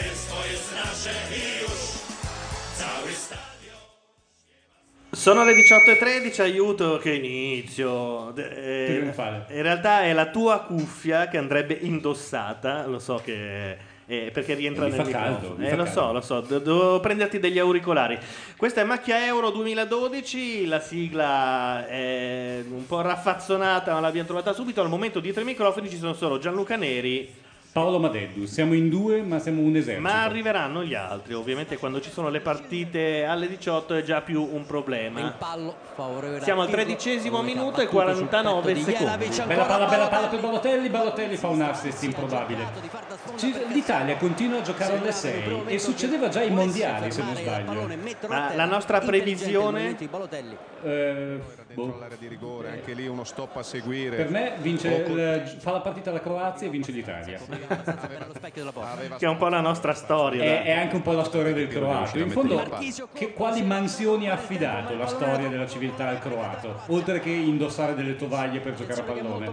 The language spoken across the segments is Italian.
Zwycięstwo jest nasze i już cały stadion. Sono le 18.13, aiuto che inizio. Eh, in realtà è la tua cuffia che andrebbe indossata, lo so che... eh, perché rientra nel caldo, Eh, lo caldo. so, lo so, devo prenderti degli auricolari. Questa è Macchia Euro 2012, la sigla è un po' raffazzonata, ma l'abbiamo trovata subito. Al momento dietro i microfoni ci sono solo Gianluca Neri, Paolo Madeddu, siamo in due ma siamo un esercito. ma arriveranno gli altri. Ovviamente quando ci sono le partite alle 18 è già più un problema. Il pallo favorevole Siamo al tredicesimo minuto e battuto sul 49 petto di secondi. Bella palla, bella palla per Balotelli, Balotelli fa un assist improbabile. L'Italia continua a giocare alle 6 e succedeva già ai mondiali se non sbaglio. Ma la nostra previsione Eh. Dentro l'area di rigore, anche lì uno stop a seguire. Per me vince il- fa la partita la Croazia e vince l'Italia. Che è un po' la nostra storia. È, è anche un po' la storia del croato. In fondo, che, quali mansioni ha affidato la storia della civiltà al croato? Oltre che indossare delle tovaglie per giocare a pallone.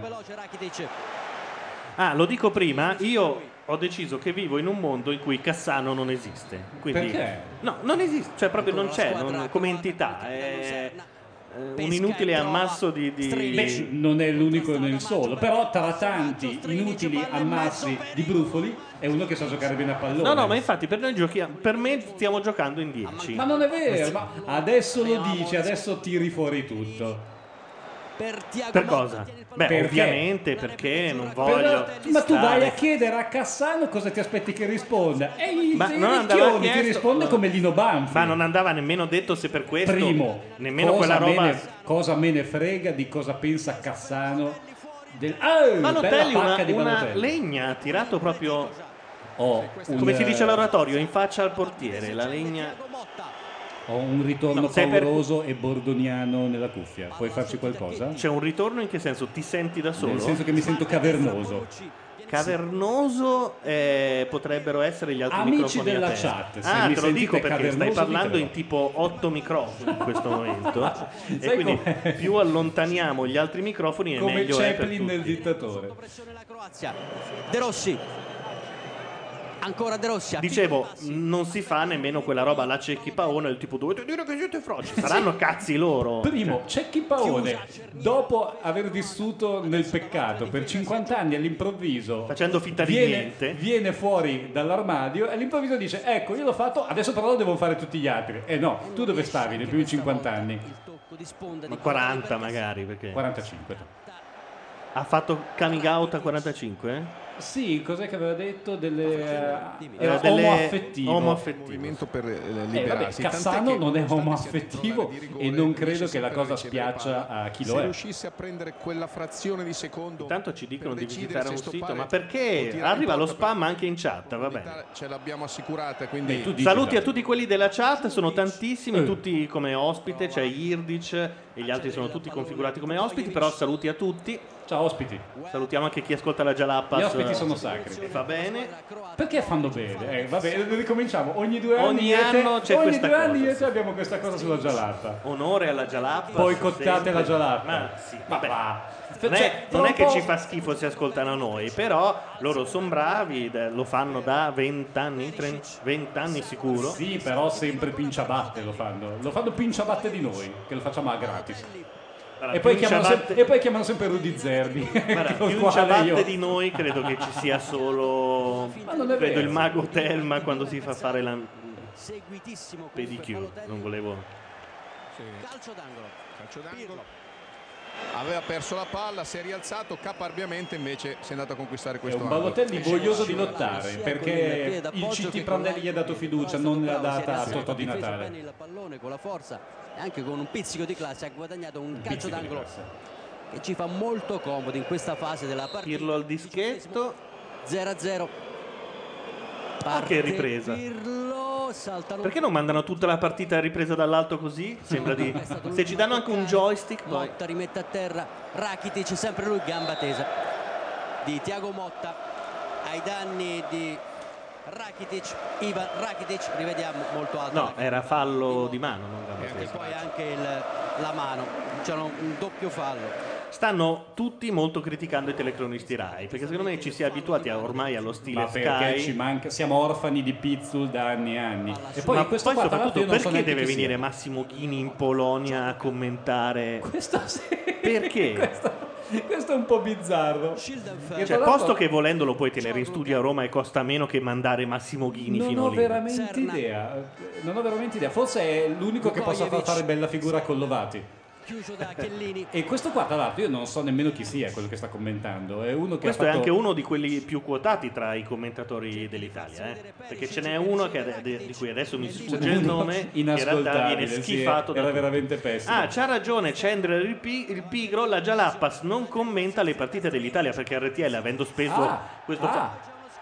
Ah, lo dico prima, io ho deciso che vivo in un mondo in cui Cassano non esiste. Quindi, Perché? No, non esiste, cioè proprio non c'è non- come entità. È eh, un inutile ammasso di... di- Beh, non è l'unico né il solo, però tra tanti inutili ammassi di brufoli è uno che sa giocare bene a pallone. No, no, ma infatti per noi giochiamo, per me stiamo giocando in 10. Ma non è vero, ma adesso lo dici, adesso tiri fuori tutto. Per cosa? Beh, Perché? ovviamente perché non Però- voglio. ma tu vai a chiedere a Cassano cosa ti aspetti che risponda. E il Ma non andava Ricchioni ti chiesto- risponde come Lino Banfi. Ma non andava nemmeno detto se per questo. Primo, Nemmeno cosa, quella roba. me ne, cosa me ne frega di cosa pensa Cassano del... Ah, Balotelli una, pacca di una Balotelli. legna ha tirato proprio. Ho un, Come si dice all'oratorio, in faccia al portiere. La legna. Ho un ritorno No, sei per- pauroso e bordoniano nella cuffia. Puoi farci qualcosa? C'è un ritorno in che senso? Ti senti da solo? Nel senso che mi sento cavernoso. Cavernoso eh, potrebbero essere gli altri Amici microfoni della a te. chat, se ah, mi te lo dico perché stai parlando in tipo 8 microfoni in questo momento. e quindi com'è? più allontaniamo gli altri microfoni e Come meglio è per Chaplin nel tutti. dittatore. De Rossi. Ancora De Rossi. Dicevo, non si fa nemmeno quella roba alla Cecchi Paone, del tipo dovete dire che siete froci. Saranno cazzi loro. Primo, Cecchi Paone, dopo aver vissuto nel peccato per 50 anni all'improvviso, Facendo finta di viene, niente. viene fuori dall'armadio e all'improvviso dice: Ecco, io l'ho fatto, adesso però lo devono fare tutti gli altri. E no, tu dove stavi nei primi 50 anni? Ma 40 magari, perché 45. Ha fatto coming out a 45? Sì, cos'è che aveva detto? Delle, eh, Era era delle- omoaffettivo. omoaffettivo. movimento per eh, Eh, vabbè, liberarsi. Cassano non è omoaffettivo e non credo che la cosa spiaccia a chi Se lo è. riuscisse a prendere quella frazione di secondo Intanto ci dicono di visitare se un sito, ma perché arriva lo spam anche in chat, va bene. ce l'abbiamo assicurata quindi Beh, Saluti a tutti quelli della chat, sono tantissimi, Eh. tutti come ospite, c'è Irdic e gli altri sono tutti configurati come ospiti, però saluti a tutti. Ciao ospiti. Salutiamo anche chi ascolta la Jalappas. Gli ospiti sono sacri. Va bene. Perché fanno bene? Eh, vabbè, ricominciamo. Ogni due anni, Ogni anno c'è ogni questa due anni cosa, io e te abbiamo questa cosa sulla Jalappa. Onore alla Jalappas. Poi cottate sempre. la Jalappa. Ma sì, vabbè. va. Non Cioè, è, non è che ci fa schifo se ascoltano noi, però loro sono bravi, lo fanno da 20 anni, 20 anni sicuro. Sì, però sempre pinciabatte lo fanno. Lo fanno pinciabatte di noi, che lo facciamo a gratis. Guarda, E poi, ciabatte- sem- e poi chiamano sempre Rudy Zerbi. Guarda, più ciabatte io- di noi credo che ci sia solo è credo il mago Telma quando si fa fare la pedicure non volevo calcio d'angolo. calcio d'angolo aveva perso la palla si è rialzato caparbiamente invece si è andato a conquistare È questo un angolo. Balotelli voglioso di lottare perché il che Prandelli gli ha dato fiducia, è non l'ha è data a Totò di Natale. Anche con un pizzico di classe ha guadagnato un calcio pizzico di d'angolo che ci fa molto comodo in questa fase della partita. Pirlo al dischetto 0-0. Ah, che ripresa. Pirlo perché non mandano tutta la partita ripresa dall'alto così? Sembra di se ci danno anche un joystick poi Motta rimette a terra Rakitic sempre lui gamba tesa di Tiago Motta ai danni di Rakitic Ivan Rakitic rivediamo molto alto No, era fallo di mano, non gamba e poi anche il- la mano c'è un doppio fallo stanno tutti molto criticando i telecronisti Rai, perché secondo me ci si è abituati a- ormai allo stile Ma perché Sky. ci manca, siamo orfani di Pizzul da anni e anni. E poi Ma questo poi qua, tra l'altro, soprattutto io non so perché neanche deve chi venire sia. Massimo Chini in Polonia a commentare? Questo sì. Perché? questo, questo è un po' bizzarro. E Cioè, tra l'altro- posto che volendo lo puoi tenere in studio a Roma e costa meno che mandare Massimo Ghini Non fino ho lì. veramente idea. Non ho veramente idea. Forse è l'unico che possa far fare bella figura con Lovati. Chiuso da Chiellini E questo qua, tra l'altro, io non so nemmeno chi sia quello che sta commentando. È uno che Questo ha è fatto... anche uno di quelli più quotati tra i commentatori dell'Italia, eh? perché ce n'è uno che di cui adesso mi sfugge il nome, in realtà viene sì, schifato da era veramente pessimo. Ah, c'ha ragione Chandler il, Pi- il Pigro, la Jalappas non commenta le partite dell'Italia perché RTL avendo speso Ah, questo ah,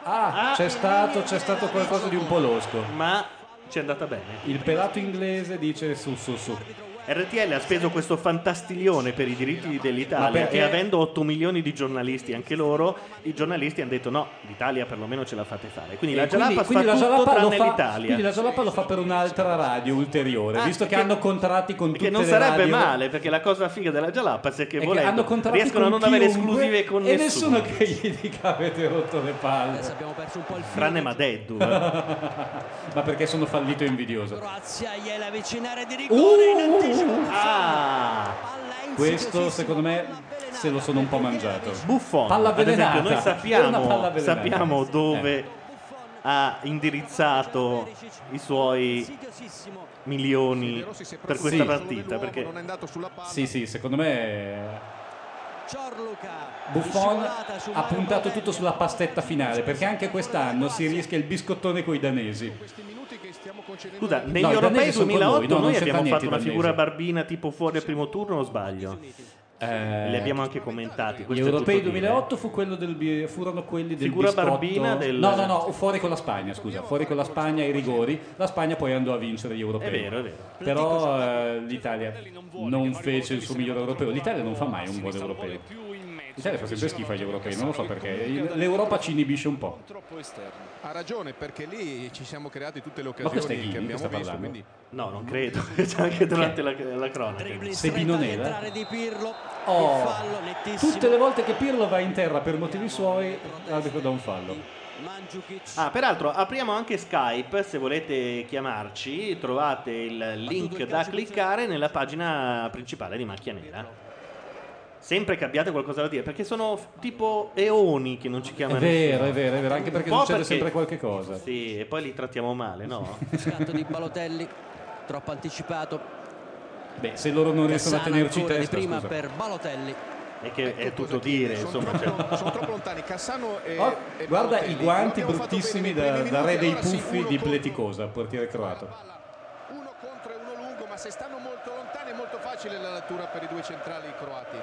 fa- ah, c'è stato, c'è stato qualcosa di un po' losco. ma ci è andata bene. Il pelato inglese dice su su su. RTL ha speso questo fantastiglione per i diritti dell'Italia perché- e avendo 8 milioni di giornalisti anche loro, i giornalisti hanno detto no, l'Italia perlomeno ce la fate fare. Quindi E la Jalapas fa quindi la tutto Jalapa lo tranne fa- l'Italia. Quindi la Jalapa lo fa per un'altra radio ulteriore, Ah, visto che che- hanno contratti con tutte Che non le sarebbe radio. male, perché la cosa figa della Jalapas è che volendo hanno contratti riescono a non avere esclusive con e nessuno. nessuno che gli dica avete rotto le palle. adesso abbiamo perso un po' il filo Tranne Madeddu. eh. Ma perché sono fallito e invidioso. Croazia gliela avvicinare di rigore in anticipo ah, Questo secondo me se lo sono un po' mangiato. Buffon. Palla ad esempio, avvelenata. noi sappiamo, sappiamo Eh. dove ha indirizzato i suoi milioni per questa solo partita. Perché non è andato sulla palla. Sì, sì, secondo me Buffon ha puntato tutto sulla pastetta finale, perché anche quest'anno si rischia il biscottone coi danesi. Scusa, negli No, i europei danesi sono con 2008 noi, no, noi, abbiamo fatto una i figura barbina tipo fuori al primo turno o sbaglio? Eh, Li abbiamo anche commentati. Gli europei tutto dire. 2008 fu quello del, furono quelli del Figura biscotto- barbina del- No, no, no, fuori con la Spagna, scusa, fuori con la Spagna ai rigori. La Spagna poi andò a vincere gli europei. È vero, è vero. Però eh, l'Italia non fece il suo miglior europeo. L'Italia non fa mai un buon europeo. L'Italia fa sempre schifo agli europei, non lo so perché. Il- L'Europa ci inibisce un po'. Ha ragione, perché lì ci siamo creati tutte le Ma questo è occasioni Ghini che abbiamo sta visto. parlando? Quindi No, non credo. C'è anche durante la, la cronaca. A Nera? rientrare di Pirlo Oh, Tutte le volte che Pirlo va in terra per motivi suoi, l'arbitro dà un fallo. Ah, peraltro apriamo anche Skype, se volete chiamarci, trovate il link da cliccare nella pagina principale di Macchia Nera. Sempre che abbiate qualcosa da dire, perché sono f- tipo eoni che non ci È chiamano. vero, nessuno. è vero, è vero, anche perché Un po' succede perché- sempre qualche cosa. Sì, e poi li trattiamo male, no? scatto di Balotelli troppo anticipato Beh, se loro non riescono a Cassano tenerci ancora di testa, prima scusa. per Balotelli E che è ecco tutto cosa dire, insomma. Sono, cioè- troppo, sono troppo lontani. Cassano e, Oh, e guarda Balotelli. i guanti bruttissimi da, da re dei puffi di Pleticosa, portiere croato. Uno contro e uno lungo, ma se stanno molto lontani è molto facile la lettura per i due centrali croati.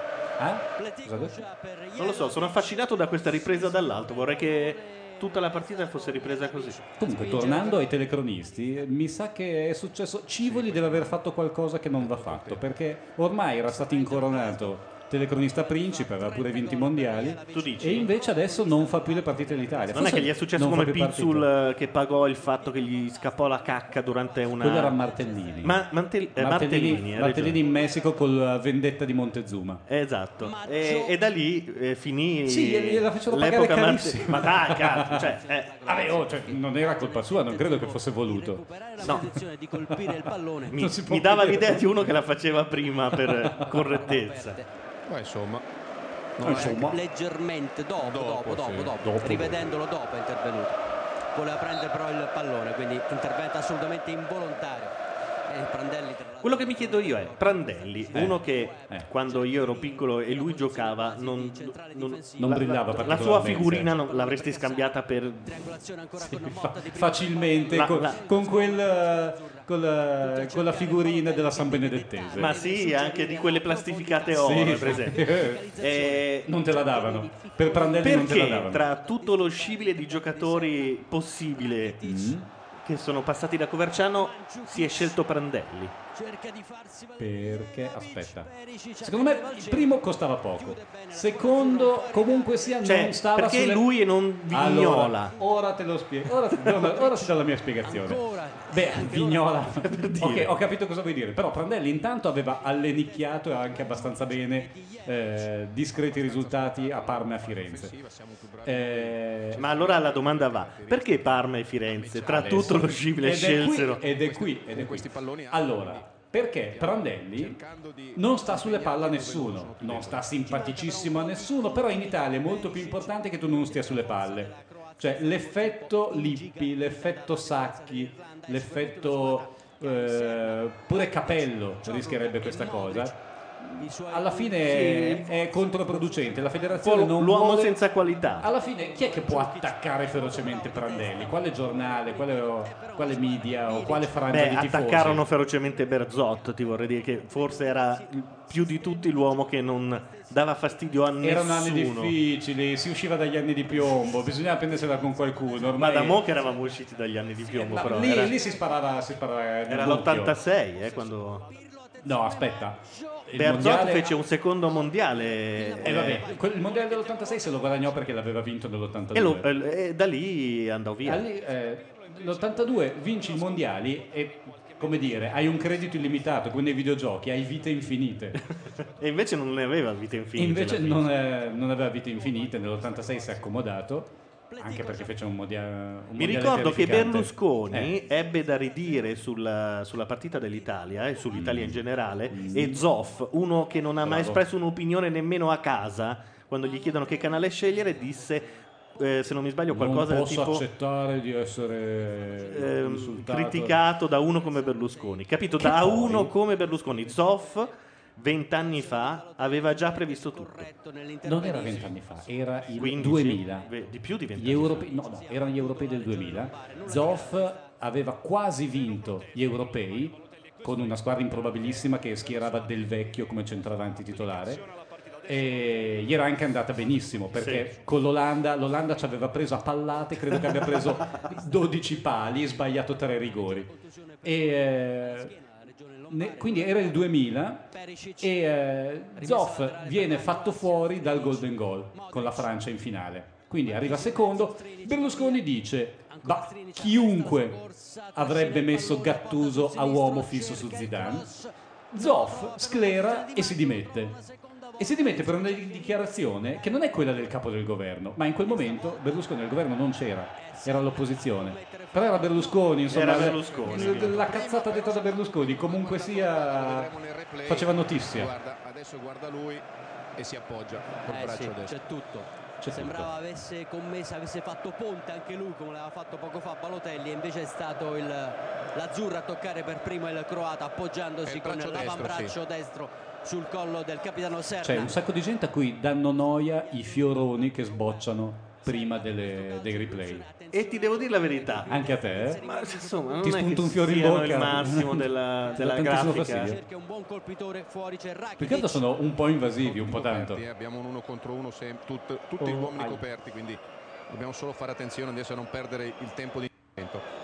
Per Non lo so, sono affascinato da questa ripresa dall'alto. Vorrei che tutta la partita fosse ripresa così. Comunque, tornando ai telecronisti, mi sa che è successo. Civoli deve aver fatto qualcosa che non va fatto, perché ormai era stato incoronato telecronista principe, aveva pure vinto i mondiali. Tu dici? E invece adesso non fa più le partite dell'Italia. Non è Forse che gli è successo come partite. Pizzul eh, che pagò il fatto che gli scappò la cacca durante una. Quello era Martellini. Ma- Mantel- eh, Martellini, Martellini, Martellini in Messico con la vendetta di Montezuma. Esatto. E, e da lì eh, finì Sì, gliela pagare l'epoca carissimo. Marte- Ma dai, cazzo, cioè, eh, Vabbè, oh, cioè, non era colpa sua, non credo che fosse voluto. No. posizione di colpire il pallone mi, mi dava l'idea di uno che la faceva prima per correttezza. Ma insomma, No, insomma, leggermente dopo dopo Dopo, dopo, sì. dopo. Dopo, rivedendolo dopo è intervenuto voleva prendere però il pallone quindi intervento assolutamente involontario Quello che mi chiedo io è Prandelli, Eh, uno che eh. quando io ero piccolo e lui giocava non, non, Non la- brillava la, la sua figurina non- l'avresti scambiata per con fa- facilmente La- con, la- con quel, con, la, con la figurina della San Benedettese. ma sì, anche di quelle plastificate oro, Sì. per esempio. Eh, non te la davano. Per Prandelli non te la perché davano. tra tutto lo scibile di giocatori possibile Mm. Che sono passati da Coverciano si è scelto Prandelli? Perché, aspetta, secondo me il primo costava poco, secondo comunque sia Cioè, non stava perché sulle... lui e non Vignola? Allora, ora te lo spiego, ora, ora, ora ti do la mia spiegazione. Beh, Vignola, ok, ho capito cosa vuoi dire, però Prandelli intanto aveva allenicchiato e anche abbastanza bene eh, discreti risultati a Parma e a Firenze. Eh, Ma allora la domanda va: perché Parma e Firenze, tra tutto lo scibile, scelsero? Ed è qui, ed è questi qui. palloni Allora, perché Prandelli non sta sulle palle a nessuno, non sta simpaticissimo a nessuno, però in Italia è molto più importante che tu non stia sulle palle. Cioè l'effetto Lippi, l'effetto Sacchi, l'effetto eh, pure Capello rischierebbe questa cosa. Alla fine è, è controproducente, la federazione non L'uomo vuole- senza qualità. alla fine chi è che può attaccare ferocemente Prandelli? Quale giornale, quale, quale media o quale frangia Beh, di tifosi? attaccarono ferocemente Berzot, ti vorrei dire che forse era più di tutti l'uomo che non dava fastidio a nessuno. Erano anni difficili, si usciva dagli anni di piombo, bisognava prendersela con qualcuno. Ma Ormai... da mo' che eravamo usciti dagli anni di piombo, però. lì, era lì si sparava, si sparava era doppio. l'86, eh, quando No, aspetta. Berzot mondiale- fece un secondo mondiale. Eh, vabbè, il mondiale dell'86 se lo guadagnò perché l'aveva vinto nell'82. E, lo- eh, e da lì andò via. Allì, eh, l'82 vinci i mondiali e come dire, hai un credito illimitato, come nei videogiochi, hai vite infinite. E invece non ne aveva vite infinite. Invece non, è- non aveva vite infinite, nell'86 si è accomodato, anche perché fece un, modia- un Mi ricordo che. Berlusconi Eh, ebbe da ridire sulla, sulla partita dell'Italia e sull'Italia in generale Mm. e Zoff, uno che non ha mai Bravo. espresso un'opinione nemmeno a casa, quando gli chiedono che canale scegliere, disse, eh, se non mi sbaglio, qualcosa non del posso tipo accettare di essere ehm, criticato da uno come Berlusconi. Capito? Che da poi- uno come Berlusconi. Zoff, vent'anni fa, aveva già previsto tutto. Non era vent'anni fa, era il 15? 2000. Ve- Di più di Gli vent'anni europei, no, no, erano gli europei del 2000. Zoff aveva quasi vinto gli europei con una squadra improbabilissima che schierava Del Vecchio come centravanti titolare. E gli era anche andata benissimo perché con l'Olanda l'Olanda ci aveva preso a pallate, credo che abbia preso 12 pali e sbagliato tre rigori. E, eh, ne- quindi era il 2000 e eh, Zoff viene fatto fuori dal Golden Goal con la Francia in finale. Quindi arriva secondo. Berlusconi dice: "Bah, chiunque avrebbe messo Gattuso a uomo fisso su Zidane. Zoff sclera e si dimette. E si dimette per una dichiarazione che non è quella del capo del governo, ma in quel momento Berlusconi al governo non c'era, era all'opposizione. Però era Berlusconi, insomma, Era Berlusconi. la cazzata detta da Berlusconi comunque sia faceva notizia. Guarda, adesso guarda lui e si appoggia col Eh braccio sì, destro. c'è tutto. C'è Sembrava avesse commesso, avesse fatto ponte anche lui come l'aveva fatto poco fa Balotelli e invece è stato il, l'azzurro a toccare per primo il croata appoggiandosi il con destro, l'avambraccio destro sul collo del capitano Serna. C'è un sacco di gente a cui danno noia i fioroni che sbocciano prima delle- dei replay. E ti devo dire la verità. Anche a te? eh? Ma insomma, non Ti è che spunta un fiore in bocca? il massimo della, Ti della grafica. Cerca un buon colpitore fuori c'è. Più che altro sono un po' invasivi, un po' tanto. Coperti, eh, Abbiamo un uno contro uno, sem- tut- tutti Oh, gli uomini ai. coperti, quindi dobbiamo solo fare attenzione adesso a non perdere il tempo di intervento.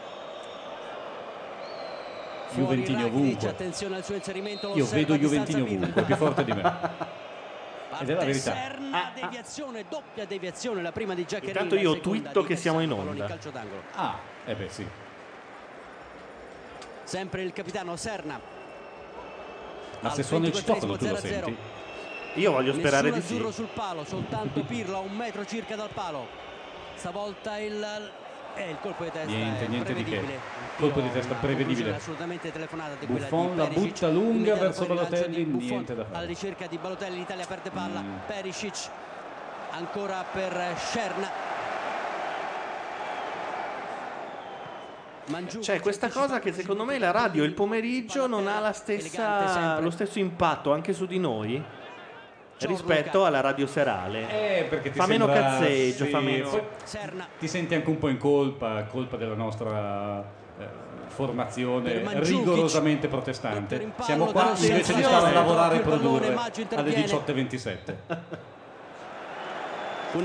Juventini ovunque. attenzione al suo inserimento. lo Io vedo Juventini ovunque, è più forte di me. Ed è la verità. Serna, deviazione, doppia deviazione, la prima di Giaccherini. Intanto io twitto che siamo in onda. Ah, eh beh sì. Sempre il capitano Serna. Ma se suona il 24esimo citofono tu lo 0-0. senti? Io voglio sperare Nessun di sì. azzurro sul palo, soltanto Pirlo a un metro circa dal palo. Stavolta il, eh, il colpo di testa Niente, è niente di che. prevedibile. Colpo di testa prevedibile. assolutamente telefonata di Buffon di la butta lunga verso Balotelli, niente da fare. alla ricerca di Balotelli, l'Italia perde palla. Mm. Perisic ancora per Scerna. C'è questa anticipa- cosa che secondo me la radio il pomeriggio non ha stessa, lo stesso impatto anche su di noi rispetto alla radio serale. Eh, perché ti Fa meno sembra- cazzeggio, sì, fa meno- Ti senti anche un po' in colpa, colpa della nostra eh, formazione rigorosamente protestante. Siamo qua invece di stare a lavorare e produrre alle interviene. 18.27.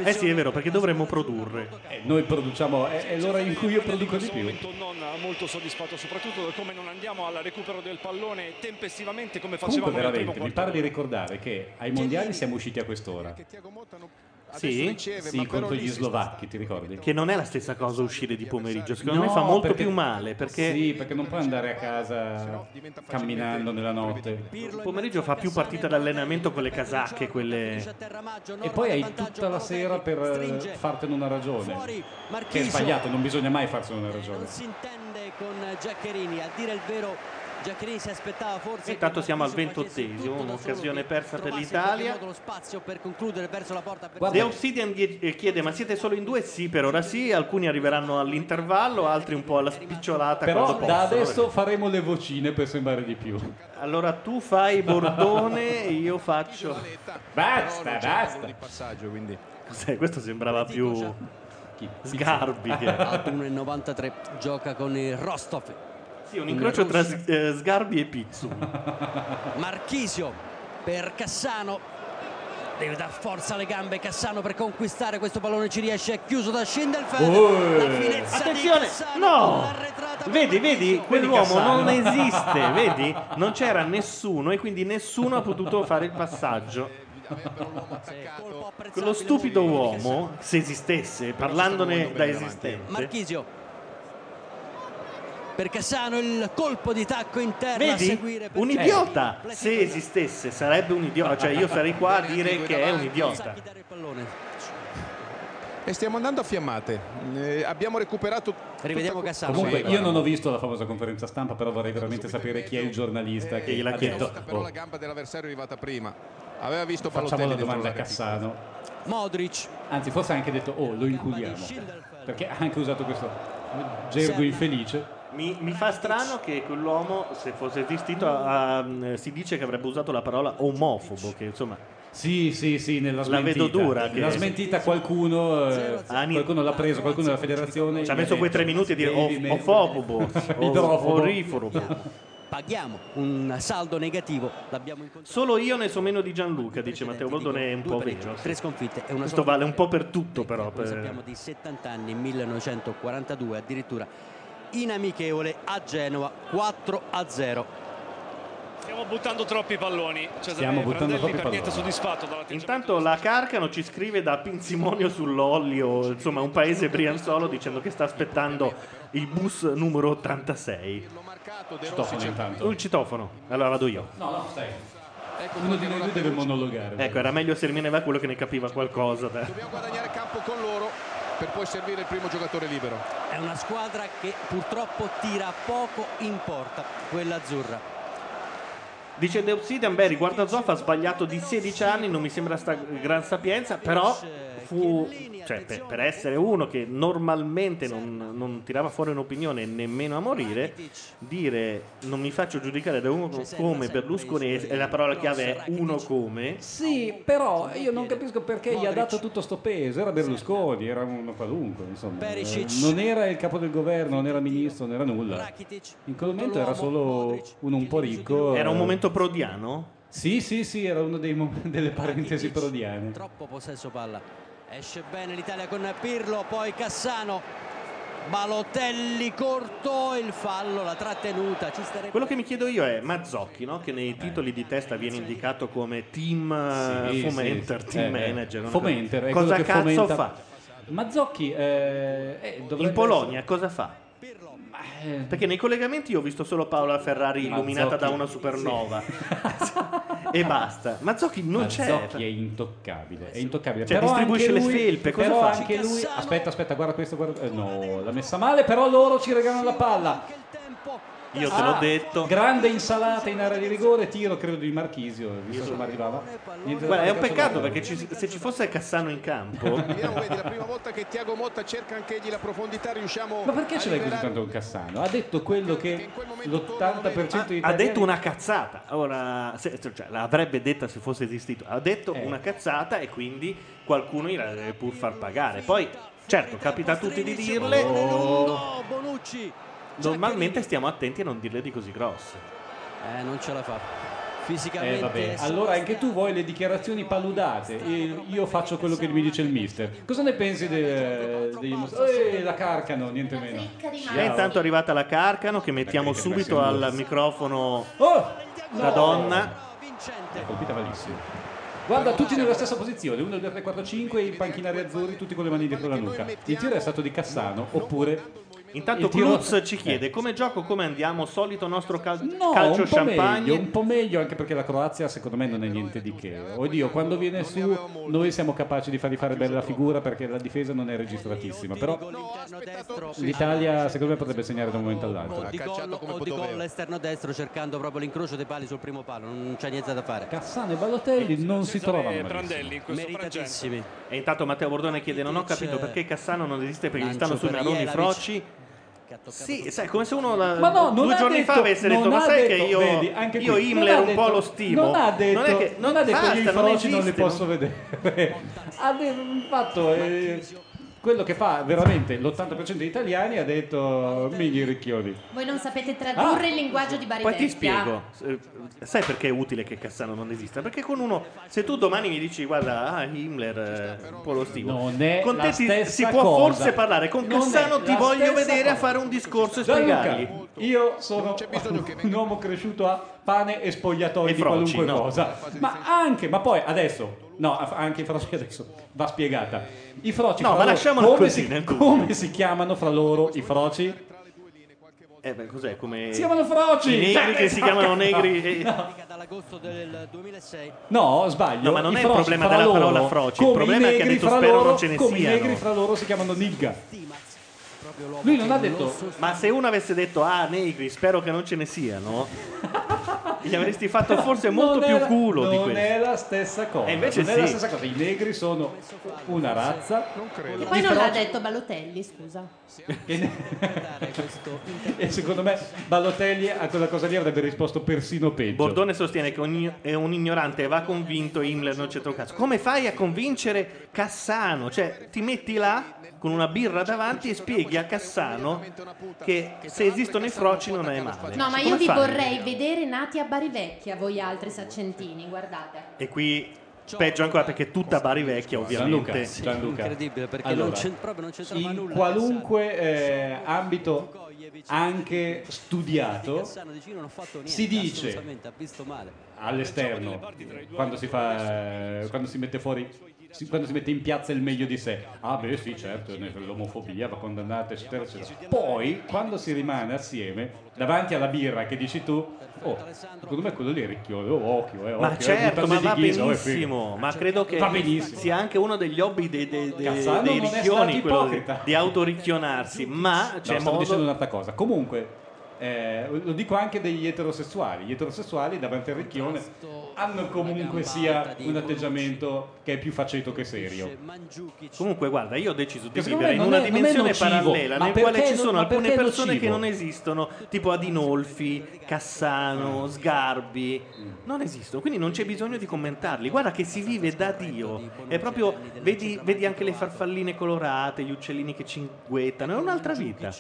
Eh sì, è vero, perché dovremmo produrre. Eh, noi produciamo, è, è l'ora in cui io produco di più. momento non molto soddisfatto, soprattutto da come non andiamo al recupero del pallone tempestivamente come facevamo Comunque nel primo veramente, mi pare di ricordare che ai mondiali siamo usciti a quest'ora. Sì? Sì, contro gli slovacchi, ti ricordi? Che non è la stessa cosa uscire di pomeriggio, secondo me No, fa molto perché- più male perché Sì, perché non puoi andare a casa camminando nella notte. il pomeriggio fa più partita d'allenamento con le casacche, quelle E poi hai tutta la sera per fartene una ragione. Che è sbagliato, non bisogna mai farsene una ragione. Non si intende con Giaccherini, a dire il vero Giaccherini si aspettava forse Intanto siamo al ventottesimo, un'occasione persa per l'Italia. per concludere verso la porta per The Obsidian eh, chiede ma siete solo in due? Sì, per ora sì, alcuni arriveranno all'intervallo, altri un po' alla spicciolata Però quando da possono. adesso faremo le vocine per sembrare di più. Allora tu fai Bordone e io faccio... Basta, basta. di passaggio, quindi. Cos'è? Questo sembrava più Sgarbi che... Ad 1,93 gioca con il Rostov. Sì, un incrocio tra eh, Sgarbi e Pizzu. Marchisio per Cassano. Deve dar forza alle gambe Cassano per conquistare questo pallone ci riesce, è chiuso da Schindelfeld. Oh. La finezza Attenzione! Cassano No! Vedi, vedi, quell'uomo Cassano. non esiste, vedi? Non c'era nessuno e quindi nessuno ha potuto fare il passaggio. Quello stupido uomo, se esistesse, parlandone da esistente, Marchisio per Cassano il colpo di tacco interno a vedi? seguire per Un idiota, se esistesse, sarebbe un idiota. Cioè io sarei qua a dire che è un idiota. E stiamo andando a fiammate. Eh, abbiamo recuperato. Rivediamo tutta- Cassano. Comunque io non ho visto la famosa conferenza stampa, però vorrei veramente sapere chi è il giornalista che gliel'ha ha chiesto. Però "Oh, la gamba dell'avversario è arrivata prima. Aveva visto facciamo la domanda a Cassano. Modric Anzi, forse ha anche detto "Oh, lo inculiamo". Perché ha anche usato questo gergo infelice. Mi, mi fa strano che quell'uomo, se fosse esistito, ha- ha- si dice che avrebbe usato la parola omofobo, che insomma Sì, sì, sì, nella La smentita. vedo dura, che- smentita qualcuno, eh, Ani- qualcuno l'ha preso, qualcuno della federazione. ci ha messo quei tre minuti a dire "Devi of- mettere- ofofobo, o- idrofobo". oriforobo. paghiamo un saldo negativo l'abbiamo incontrato Solo io ne so meno di Gianluca, dice Matteo Boldone, è un po' vero. tre sconfitte e una Questo vale un po' per tutto però. Per- sappiamo di 70 anni 1942 addirittura in amichevole a Genova 4 a 0 Stiamo buttando troppi palloni. Cesare Stiamo buttando troppi palloni. soddisfatto Intanto la Carcano ci scrive da Pinzimonio sull'Ollio, insomma un paese brianzolo, dicendo che sta aspettando il bus numero 86. Citofono intanto. Il citofono, allora vado io. No, no, stai. Uno di noi due deve monologare. Ecco, era meglio se rimaneva quello che ne capiva qualcosa. Dobbiamo guadagnare campo con loro per poi servire il primo giocatore libero. è una squadra che purtroppo tira poco in porta quella azzurra Dice The Obsidian, beh, riguardo a Zoff ha sbagliato di 16 anni, non mi sembra sta gran sapienza, però fu, cioè, per, per essere uno che normalmente non, non tirava fuori un'opinione nemmeno a morire, dire non mi faccio giudicare da uno come Berlusconi, e la parola chiave è uno come, Sì, però io non capisco perché gli ha dato tutto sto peso. Era Berlusconi, era uno qualunque, insomma. Non era il capo del governo, non era ministro, non era nulla. In quel momento era solo uno un po' ricco. era un momento prodiano? Sì, sì, sì, era uno dei mom- delle parentesi prodiane. troppo possesso palla esce bene l'Italia con Pirlo poi Cassano Balotelli corto il fallo la trattenuta ci starebbe Quello che mi chiedo io è Mazzocchi, no? che nei titoli di testa viene indicato come team eh, Sì, fomenter, sì. team Eh, eh. manager. Fomenter, cosa cazzo fomenta- fa? Mazzocchi eh, eh, dovrebbe In Polonia cosa fa? Eh, Perché nei collegamenti io ho visto solo Paola Ferrari illuminata da Mazzocchi. una supernova e basta. Mazzocchi non c'è. Mazzocchi è intoccabile, è intoccabile. Cioè, Però distribuisce le lui- felpe, cosa però fa? anche lui, aspetta, aspetta, guarda questo, guarda. eh, no, l'ha messa male, però loro ci regalano la palla. Io te l'ho Ah, detto. Grande insalata in area di rigore, tiro credo di Marchisio, visto come arrivava. Niente Guarda, è un peccato perché ci- se ci fosse Cassano in campo, Vediamo, vedi, la prima volta che Tiago Motta cerca anche egli la profondità, riusciamo Ma perché ce l'hai così tanto con Cassano? Ha detto quello che l'80% di ha detto una cazzata. Ora, se- cioè, l'avrebbe detta se fosse esistito. Ha detto Eh. una cazzata e quindi qualcuno gliela deve pur far pagare. Poi, certo, capita a tutti di dirle. lungo Bonucci Normalmente stiamo attenti a non dirle di così grosse. eh non ce la fa Fisicamente Eh, vabbè. Allora anche tu vuoi le dichiarazioni paludate e io faccio quello che mi dice il mister. Cosa ne pensi de- degli mos- Eh, la carcano, niente meno. E intanto è arrivata la Carcano che mettiamo subito al microfono Oh! la donna. È colpita malissimo. Guarda, tutti nella stessa posizione, 1, 2, 3, 4, 5, i panchinari azzurri, tutti con le mani dietro la nuca. Il tiro è stato di Cassano, oppure... Intanto Klutz ci chiede come gioco, come andiamo, solito nostro cal- No, calcio un po' champagne. meglio, un po' meglio anche perché la Croazia secondo me non è niente di che. Oddio, quando viene su noi siamo capaci di fargli fare bella figura perché la difesa non è registratissima, però l'Italia secondo me potrebbe segnare da un momento all'altro. di gol o di gol esterno destro cercando proprio l'incrocio dei pali sul primo palo, non c'è niente da fare. Cassano e Balotelli non si trovano malissimo. Prandelli in questo Meritatissimi. E intanto Matteo Bordone chiede: Non ho capito perché Cassano non esiste perché gli stanno sui Jelavic. froci. Sì, sai, come se uno la- Ma no, non due giorni detto- fa avesse detto: non Ma sai detto- che io, vedi, anche io qui, Himmler non un po' lo stimo. Non ha detto, non è che non ha detto basta, che i non froci non li esiste, posso vedere. ha de- fatto eh, quello che fa veramente l'80% degli italiani ha detto migli ricchioni. Voi non sapete tradurre il linguaggio di Bari Poi ti spiego. Eh, Sai perché è utile che Cassano non esista? Perché con uno, se tu domani mi dici, guarda, ah, Himmler, eh, un po' lo stimo. Non è con te ti- si può cosa. forse parlare. Con Non Cassano ti voglio vedere a cosa. fare un discorso e spiegargli. io sono un uomo cresciuto a pane e spogliatoi E di froci, qualunque no. cosa. Ma anche, ma poi adesso, no, anche i froci adesso va spiegata. I froci No, ma loro, lasciamola come, così, si, come si chiamano fra loro i froci? Eh beh, cos'è? Come... Si chiamano froci! I negri che si no, chiamano no. negri. Dall'agosto del 2006 No, sbaglio. No, ma non I è il problema fra della loro, parola froci, il come i problema è che ha negri detto fra spero loro, non ce ne come i siano. negri fra loro si chiamano nigga. Lui non ha detto Ma se uno avesse detto, ah, negri, spero che non ce ne siano, gli avresti fatto forse molto Non più è- culo di Non questo. è la stessa cosa. E invece non è la sì. stessa cosa. I negri sono una razza. Non E poi non l'ha detto Balotelli, scusa. E secondo me Ballotelli a quella cosa lì avrebbe risposto persino peggio. Bordone sostiene che ogni- è un ignorante e va convinto Himmler non c'entra un cazzo. Come fai a convincere Cassano? Cioè, ti metti là con una birra davanti e spieghi a Cassano che se esistono i froci non è male. No, ma Come io vi fai? vorrei vedere nati a Bari Vecchia, voi altri saccentini, guardate. E qui peggio ancora perché tutta Bari Vecchia ovviamente. Gianluca, Gianluca. incredibile perché Allora, non c'en- proprio non c'entrava in nulla qualunque eh, ambito anche studiato Cassano dice io non ho fatto niente si dice assolutamente, ha visto male all'esterno quando si fa quando si mette fuori si- quando si mette in piazza il meglio di sé ah beh sì certo l'omofobia va condannata eccetera eccetera poi quando si rimane assieme davanti alla birra che dici tu oh secondo me quello lì è ricchione oh occhio eh, occhio, Ma eh, certo, buttarli ma va di ghisa, oh, è benissimo. Ma credo che Va sia anche uno degli hobby dei, dei, dei- dei ricchioni, quello di, di autoricchionarsi. Ma No, c'è dicendo modo. un'altra cosa. Comunque, eh, lo dico anche degli eterosessuali. Gli eterosessuali davanti al ricchione hanno comunque sia un atteggiamento che è più faceto che serio. Comunque, guarda, io ho deciso di vivere in una è- dimensione nocivo, parallela nel quale ci no- sono alcune persone che non esistono, tipo Adinolfi, Cassano, Sgarbi, non esistono, quindi non c'è bisogno di commentarli. Guarda che si vive da Dio, è proprio, vedi, vedi anche le farfalline colorate, gli uccellini che cinguettano, è un'altra vita.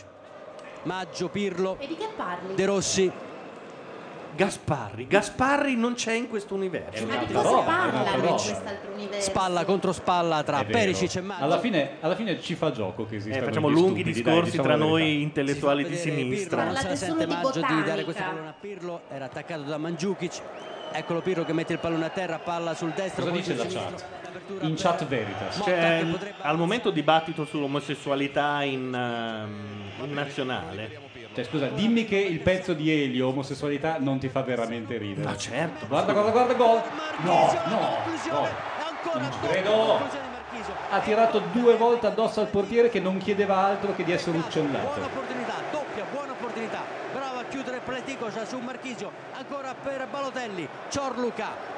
Maggio, Pirlo, E di che parli? De Rossi Gasparri, Gasparri non c'è in questo universo. Ma di cosa roba, un'altra in quest'altro universo? spalla contro spalla tra. Perisic e Maggio Alla fine, alla fine ci fa gioco che Eh, esistano facciamo gli lunghi stupidi, discorsi dai, diciamo tra noi intellettuali di Si fa vedere Pirlo, sinistra. non se la sente Maggio di dare botanica. questo pallone a Pirlo era attaccato da Mandzukic eccolo Pirlo che mette il pallone a terra palla sul destro Cosa dice la sinistro. chat? In chat Veritas. Potrebbe- al momento dibattito sull'omosessualità in, in nazionale. Cioè, scusa, dimmi che il pezzo di Elio, omosessualità, non ti fa veramente ridere. Ma certo. Guarda, guarda, guarda, gol. No, no, ancora Non ci credo. conclusione di Marchisio. Ha tirato due volte addosso al portiere che non chiedeva altro che di essere Buona uccellato. opportunità, doppia, buona opportunità. Brava a chiudere Pleticosa su Marchisio. Ancora per Balotelli. Ciorluca.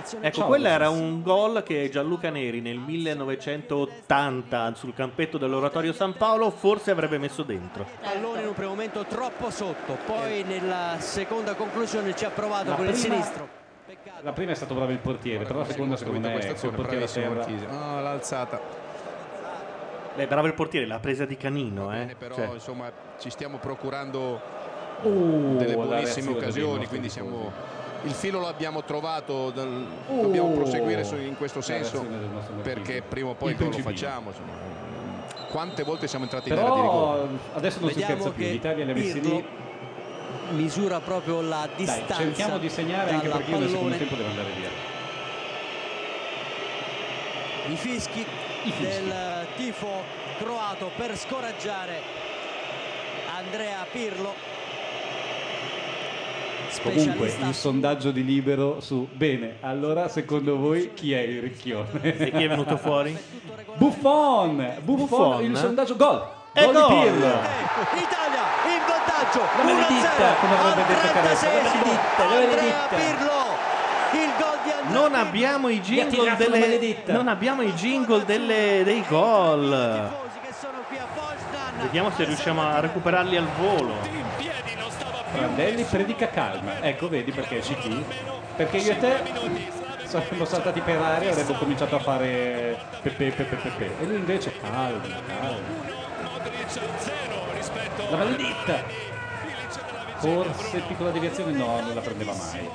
Azione Ecco, quello era un gol che Gianluca Neri nel 1980 sul campetto dell'Oratorio San Paolo forse avrebbe messo dentro. Pallone in un primo momento troppo sotto, poi nella seconda conclusione ci ha provato La con il prima- sinistro. La prima è stato bravo il portiere, però la seconda secondo me questa è col azione, portiere a bravissimo terra. Marchisio. No, l'alzata. Beh, bravo il portiere, l'ha presa di canino, eh. Bene, però Cioè, insomma ci stiamo procurando Uh, delle la buonissime occasioni, quindi siamo il filo l'abbiamo trovato, dal- Oh. dobbiamo proseguire su- in questo senso perché prima o poi lo facciamo. insomma. Quante volte siamo entrati in area di rigore? Però adesso non si Vediamo scherza più, che l'Italia li ha messi lì. misura proprio la Dai, distanza cerchiamo di segnare anche perché io nel secondo pallone. tempo devo andare via. i fischi, del tifo croato per scoraggiare Andrea Pirlo Comunque il sondaggio di Libero su bene, allora secondo voi chi è il ricchione? E chi è venuto fuori? Buffon! Buffon, Buffon? il sondaggio gol! E gol gol! di Pirlo! Italia in vantaggio La maledetta, 1-0 come avrebbe detto Caressa, la 36esimo. maledetta, la Andrea maledetta. Pirlo il gol di Andrea Non abbiamo i jingle delle. Non abbiamo i jingle delle- dei gol. Vediamo se riusciamo a recuperarli al volo. Prandelli predica calma. Ecco, vedi perché ci chi? Perché io e te saremmo saltati per aria e avremmo cominciato a fare pepe pepe pepe. E lui invece calma, calma. La maledetta! Forse piccola deviazione no, non la prendeva mai.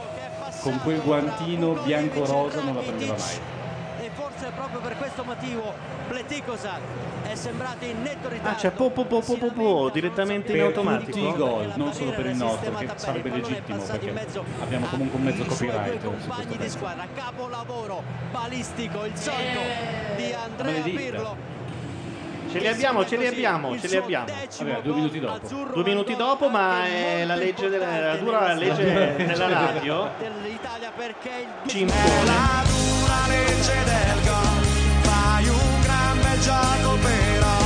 Con quel guantino bianco-rosa non la prendeva mai. Forse proprio per questo motivo Pleticosa è sembrato in netto ritardo Ah, c'è po po po po po po direttamente in Per tutti i automatico. gol, non solo per il nostro, che sarebbe legittimo perché abbiamo comunque un mezzo copyright compagni di squadra capolavoro balistico il solito di Andrea. Pirlo Ce li abbiamo, ce li abbiamo, ce li abbiamo. Vabbè, due minuti dopo. Due minuti dopo, ma è la legge della la dura legge della radio. dell'Italia perché il dura legge del gol Fai un gran bel gioco però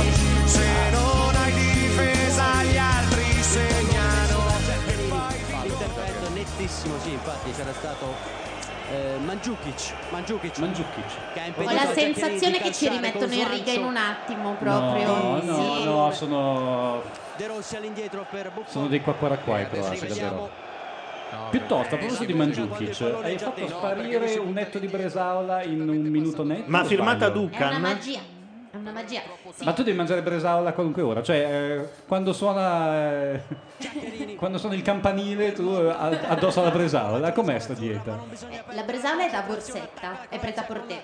Se non hai difesa gli altri segnano intervento nettissimo sì infatti c'era stato eh, Mandzukic Mandzukic Mandzukic. che ha Ho la sensazione che ci rimettono in riga in un attimo proprio. No, no, Sì. no, sono, De Rossi all'indietro per Buffon sono dei quacquaraquai Eh, adesso croati, Rivediamo davvero. Piuttosto, a proposito di Mandzukic, hai fatto sparire un netto di Bresaola in un minuto netto? Ma o firmata sbaglio? È una Ducan. magia. È una magia. Sì. Ma tu devi mangiare Bresaola a qualunque ora, cioè eh, quando suona eh, quando suona il campanile tu eh, a- addosso alla Bresaola, com'è sta dieta? Eh, La bresaola è da borsetta, è preta per te.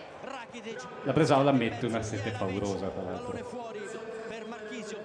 La Bresaola mette una sete paurosa tra l'altro. fuori per Marchisio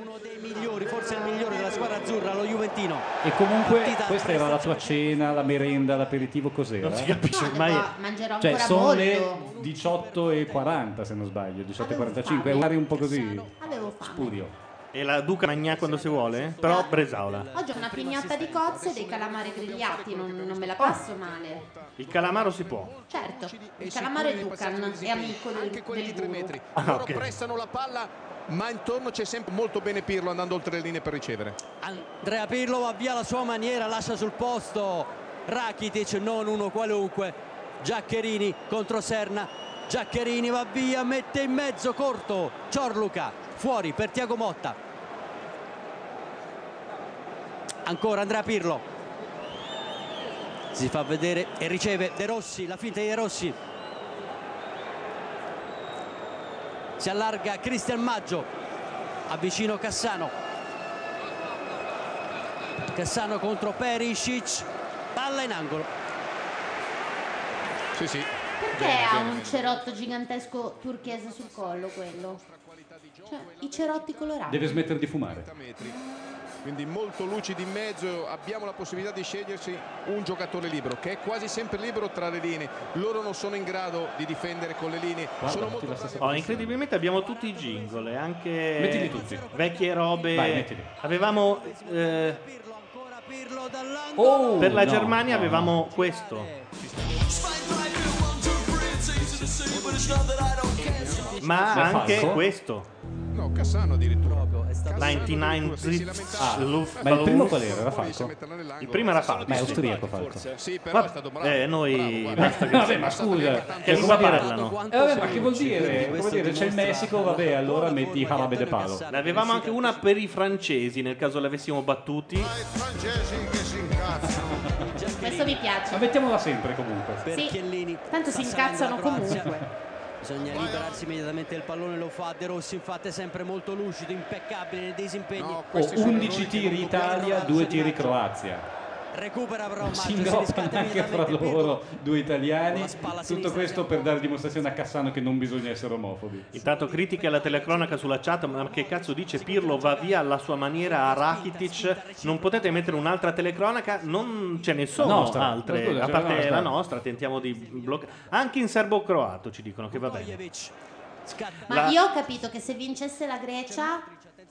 uno dei migliori forse il migliore della squadra azzurra lo Juventino E comunque Partita questa era la tua cena, la merenda, l'aperitivo, cos'era? Non si capisce No, ormai. mangerò Cioè ancora sono molto. le 18.40 se non sbaglio, 18.45, è un un po' così Avevo fame. spurio. E la Duca magna quando si vuole? Però Bresaola. Oggi ho una pignotta di cozze e dei calamari grigliati, non, non me la passo male. Il calamaro si può. Certo, il calamaro è Ducan, è amico del, anche quelli di del 3 guru. metri. Ah, Loro ok. prestano la palla, ma intorno c'è sempre molto bene Pirlo andando oltre le linee per ricevere. Andrea Pirlo va via alla sua maniera lascia sul posto Rakitic non uno qualunque. Giaccherini contro Serna. Giaccherini va via mette in mezzo corto Ciorluca fuori per Tiago Motta. Ancora Andrea Pirlo. Si fa vedere e riceve De Rossi la finta di De Rossi si allarga Cristian Maggio avvicino Cassano Cassano contro Perisic palla in angolo Sì, sì. Perché Bene, ha bene, un bene. cerotto gigantesco turchese sul collo quello? Cioè, i cerotti colorati. Deve smettere di fumare. Quindi molto lucidi in mezzo, abbiamo la possibilità di scegliersi un giocatore libero che è quasi sempre libero tra le linee. Loro non sono in grado di difendere con le linee. Guarda, Oh, incredibilmente abbiamo tutti i jingle, anche Mettili tutti. vecchie robe. Vai. Avevamo eh, Oh, per la no, Germania no, avevamo questo. Ma Ma anche questo. No, Cassano addirittura. 99 Ah, Luft- ma il primo qual era? Era Falco? Il primo era Falco. Ma è austriaco Falco. Sì, però è Ma- stato bravo. eh, noi Bravo, basta che Vabbè, ma scusa, che lingua parlano. Eh, vabbè, ma che vuol dire? Come dire, c'è il Messico, vabbè, allora metti Jarabe de Palo. Ne avevamo anche una per i francesi nel caso l'avessimo battuti. francesi che si incazzano Questo mi Ma piace. mettiamola sempre comunque. Sì, tanto si incazzano comunque. Bisogna liberarsi immediatamente del pallone lo fa De Rossi infatti è sempre molto lucido impeccabile nei disimpegni. No, O questi sono 11 errori che tiri Italia, 2 tiri Croazia. Recupera però maggio si riscatta anche fra loro due italiani. Tutto questo per dare dimostrazione a Cassano che non bisogna essere omofobi. Intanto critiche alla telecronaca sulla chat, ma che cazzo dice Pirlo va via alla sua maniera a Rakitic, non potete mettere un'altra telecronaca, non ce ne sono nostra. altre, Scusa, a parte la nostra. la nostra, tentiamo di bloccare. Anche in serbo-croato ci dicono che va bene. Ma La- io ho capito che se vincesse la Grecia,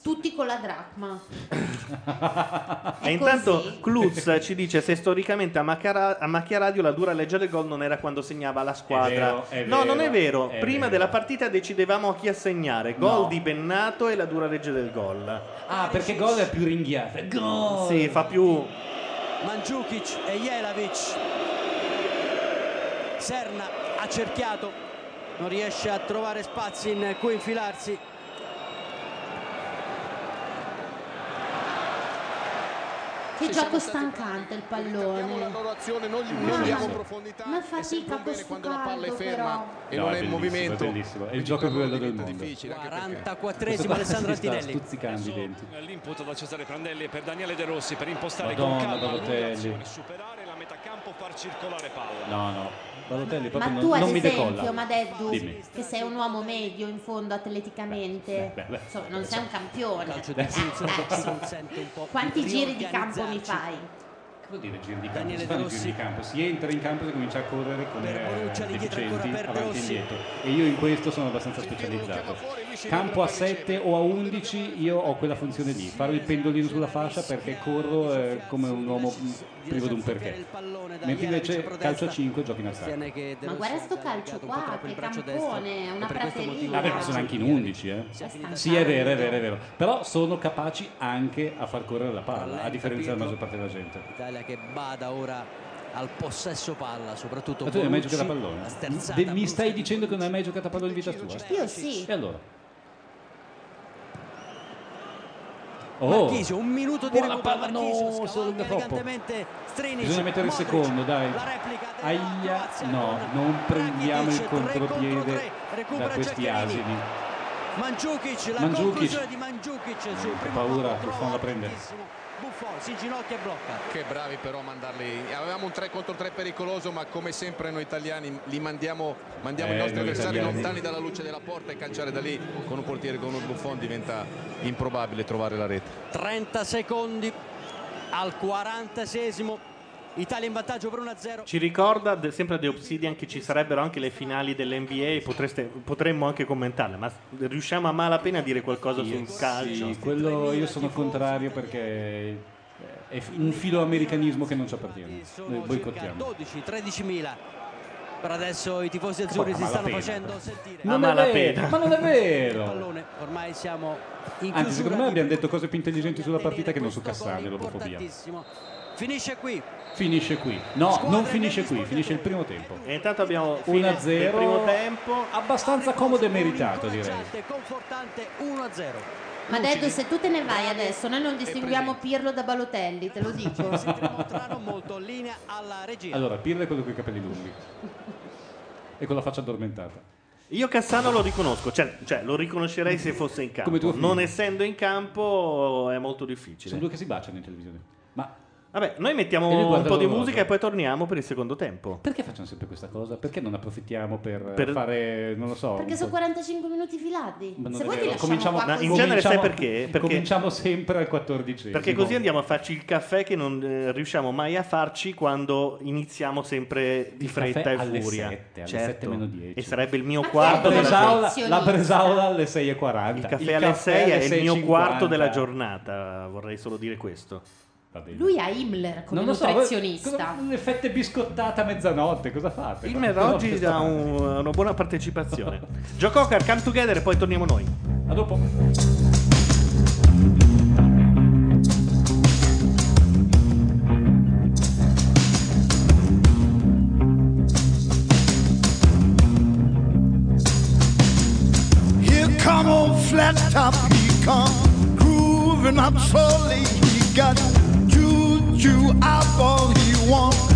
tutti con la dracma. E intanto Klutz ci dice se storicamente a Macchia, a Macchia Radio la dura legge del gol non era quando segnava la squadra. vero, è no, non è vero, vero. è Prima vero. della partita decidevamo a chi assegnare. Gol No. di Bennato e la dura legge del gol. Ah, perché gol è più ringhiata. Gol! Sì, fa più... Mandzukic e Jelavic Serna ha cerchiato non riesce a trovare spazi in cui infilarsi Che Sì, gioco stancante il pallone. loro azione, non, Ma- non profondità. ma fatica questo quando la palla è caldo, ferma però. e No, non è è in movimento. è bellissimo. È il gioco più bello del mondo. difficile, anche perché- 44esimo Alessandro sta Antinelli stuzzicando i denti. L'input da Cesare Prandelli per Daniele De Rossi per impostare Madonna, con calma superare la metà campo, far circolare palla. No, no. Balotelli proprio Ma non, tu ad non mi esempio, decolla. Madeddu, Dimmi. che sei un uomo medio in fondo atleticamente, beh, beh. insomma, non sei un campione. Eh, eh, po' Quanti giri di campo mi fai? Che vuol dire giri di campo? Daniele si fanno giri di campo. Si entra in campo e si comincia a correre come Per Bonuccia, eh, deficienti, avanti e indietro. E io in questo sono abbastanza specializzato. Campo a 7 o a 11 io ho quella funzione lì, fare il pendolino sulla fascia perché corro eh, come un uomo mh, privo di un perché. Mentre invece calcio a 5 giochi in attacco. Ma guarda sto calcio qua, che campone, una prateria. Vabbè, ma sono anche in 11, eh. Sì, è vero, è vero, è vero. Però sono capaci anche a far correre la palla, a differenza della maggior parte della gente. Italia che bada ora al possesso palla, soprattutto Ma tu non hai mai giocato a pallone? mi stai di dicendo che non hai mai giocato a pallone in vita tua? Io sì. E allora? Oh, Marchisio, un minuto di recupero palla, no, solo troppo. Strinic, bisogna mettere il secondo, dai. la replica Aia, no, non prendiamo il contropiede da questi asini. Mandzukic, la Mandzukic. conclusione di Mandzukic sul primo paura, palo, Buffon trova la prende. tantissimo. Buffon si ginocchia e blocca. Che bravi però a mandarli. Avevamo un 3 contro 3 pericoloso, ma come sempre noi italiani li mandiamo, mandiamo Eh, i nostri avversari italiani. lontani dalla luce della porta e calciare da lì con un portiere come uno Buffon diventa improbabile trovare la rete. 30 secondi al 46esimo. Italia in vantaggio per 1-0. Ci ricorda sempre The Obsidian che ci sarebbero anche le finali dell'NBA, potreste, potremmo anche commentarle, ma riusciamo a malapena a dire qualcosa sul calcio? Sì, quello io sono contrario perché è un filo americanismo che non ci appartiene. Noi boicottiamo. 12, 13 mila. Per adesso i tifosi azzurri Ma si stanno pena. facendo sentire. A Non è malapena. vero, ma non è vero. Pallone, ormai siamo in Anzi, secondo me abbiamo detto cose più intelligenti sulla partita che non su Cassani, l'omofobia. Finisce qui. Finisce qui. No, Squadre non finisce qui, finisce il primo tempo. E intanto abbiamo fine del 1-0. primo tempo. Abbastanza comodo e meritato, direi. Confortante 1-0. Ma Deddu, se tu te ne vai adesso, noi non distinguiamo Pirlo da Balotelli, te lo dico. Molto in linea alla regia. Allora, Pirlo è quello con i capelli lunghi. E con la faccia addormentata. Io Cassano lo riconosco, cioè, cioè, lo riconoscerei se fosse in campo. Non essendo in campo è molto difficile. Sono due che si baciano in televisione. Vabbè, noi mettiamo un po' di musica e poi torniamo per il secondo tempo. perché facciamo sempre questa cosa? Perché non approfittiamo per, Per- fare, non lo so... Perché sono po'- 45 minuti filati. Ma non Se è vuoi ti vero, lasciamo cominciamo- qua così. in genere sai perché? Perché- Cominciamo sempre al 14 Perché così andiamo a farci il caffè che non eh, riusciamo mai a farci quando iniziamo sempre di Il fretta caffè e alle furia. sette, alle Certo. sette meno dieci. E sarebbe il mio Ma quarto della là? Bresaola, la Bresaola alle 6.40. Il caffè alle 6 alle è il mio 6.50. quarto della giornata, vorrei solo dire questo. Va bene. Lui ha Himmler come non so, nutrizionista. cosa- le fette biscottate a mezzanotte, cosa fate? No, oggi ha un- una buona partecipazione. Joe Cocker, come together e poi torniamo noi. A dopo. Flat top, he come grooving up slowly. He got true, I all he wants.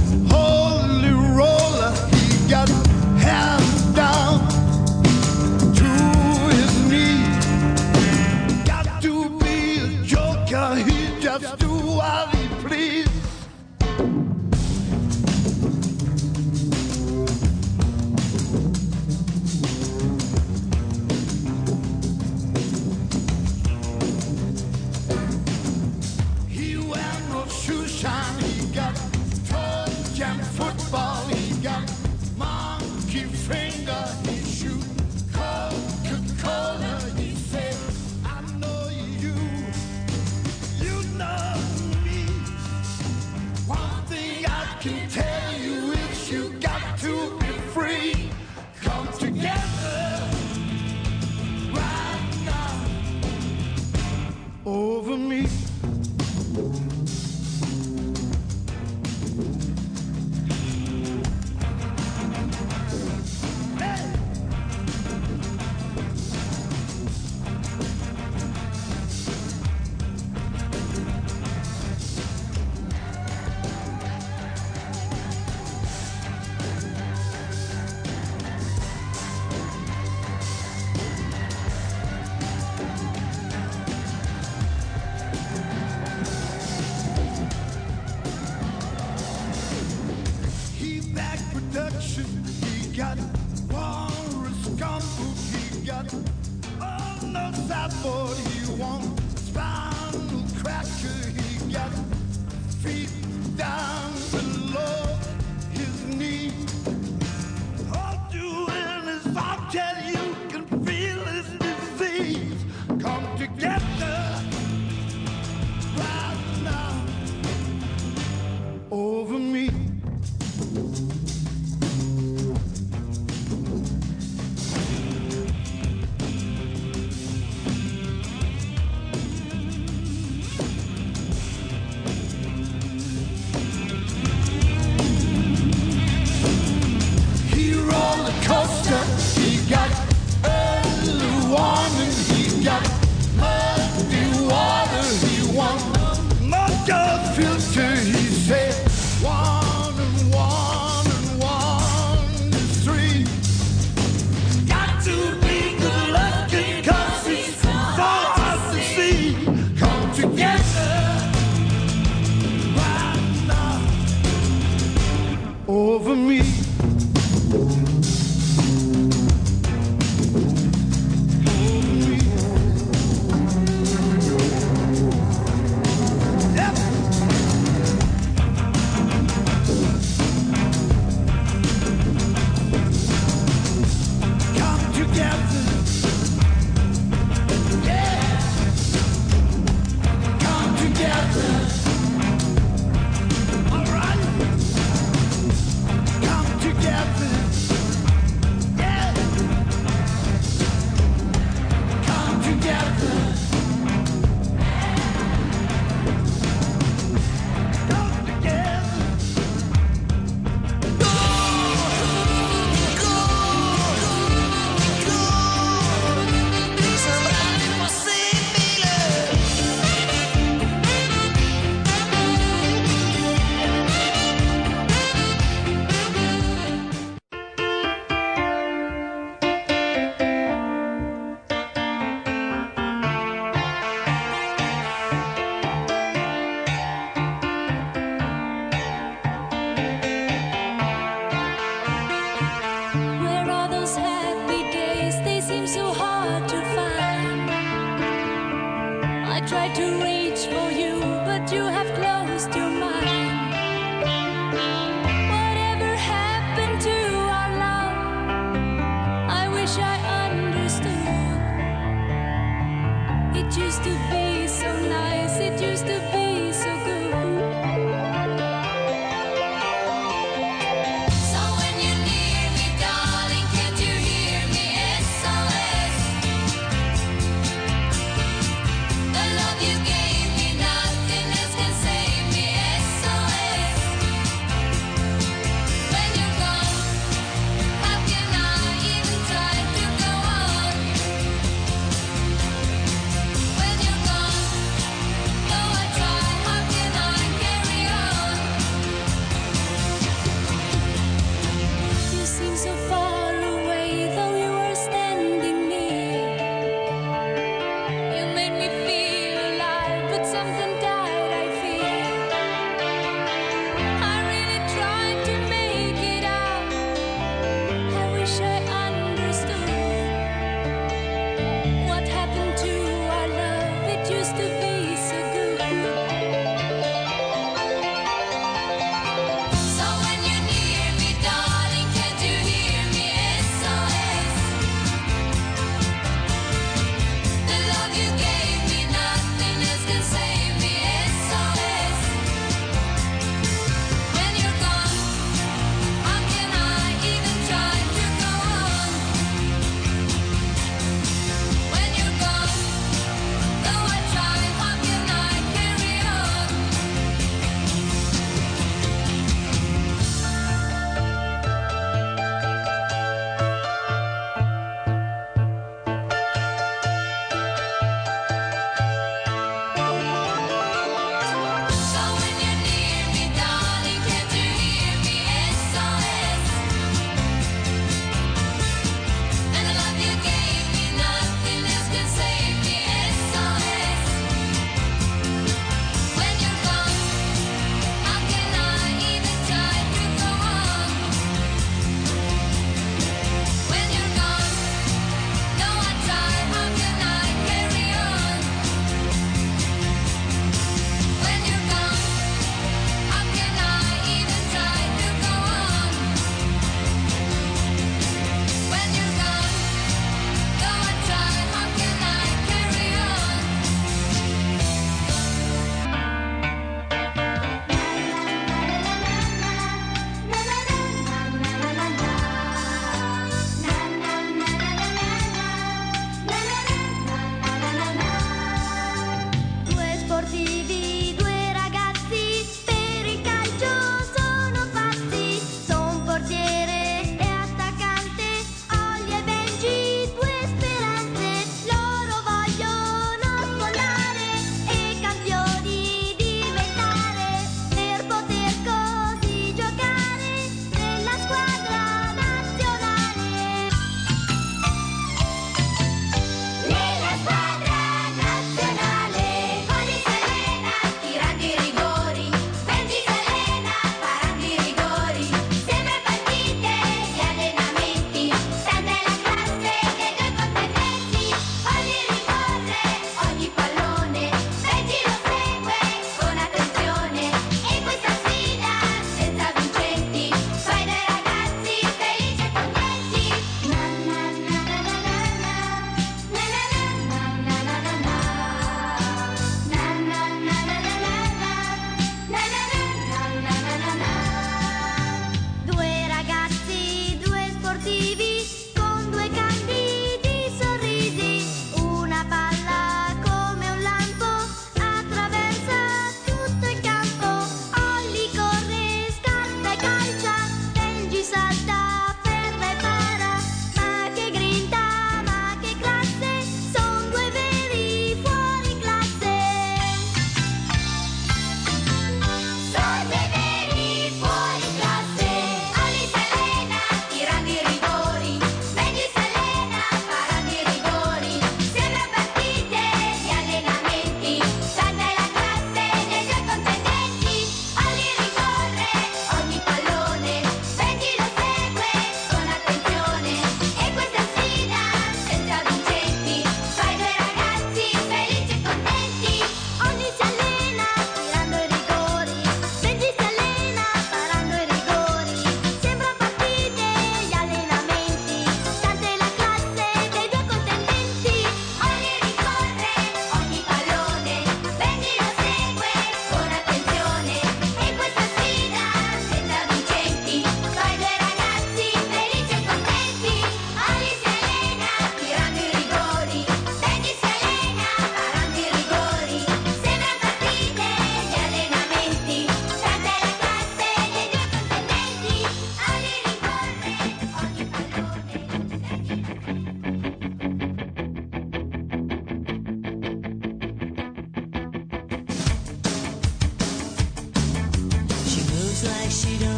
在溪流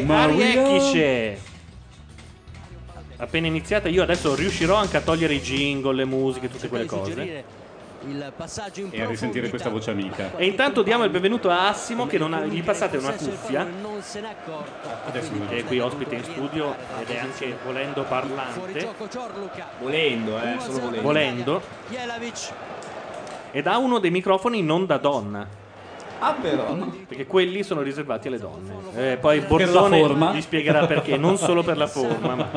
E Maria- Ariekisce. Appena iniziata, io adesso riuscirò anche a togliere i jingle, le musiche, tutte quelle cose. Il passaggio in E a risentire questa voce amica. E intanto diamo il benvenuto a Assimo che non ha, gli passate una cuffia. Non se n'è accorto. Adesso Che è qui ospite in studio ed è anche volendo parlante. Volendo, eh, solo volendo. Volendo. Ed ha uno dei microfoni non da donna. Ah, però. Perché quelli sono riservati alle donne. Eh, poi la Borzone forma? gli spiegherà perché, non solo per la forma. Ma...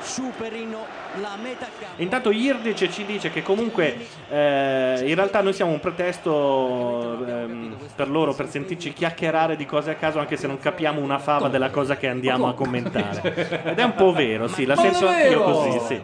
Superino la metà campo. Intanto Irdice ci dice che comunque eh, in realtà noi siamo un pretesto ehm, per loro per sentirci chiacchierare di cose a caso anche se non capiamo una fava della cosa che andiamo a commentare. Ed è un po' vero, sì, la Ma sento non è anch'io vero! così, sì.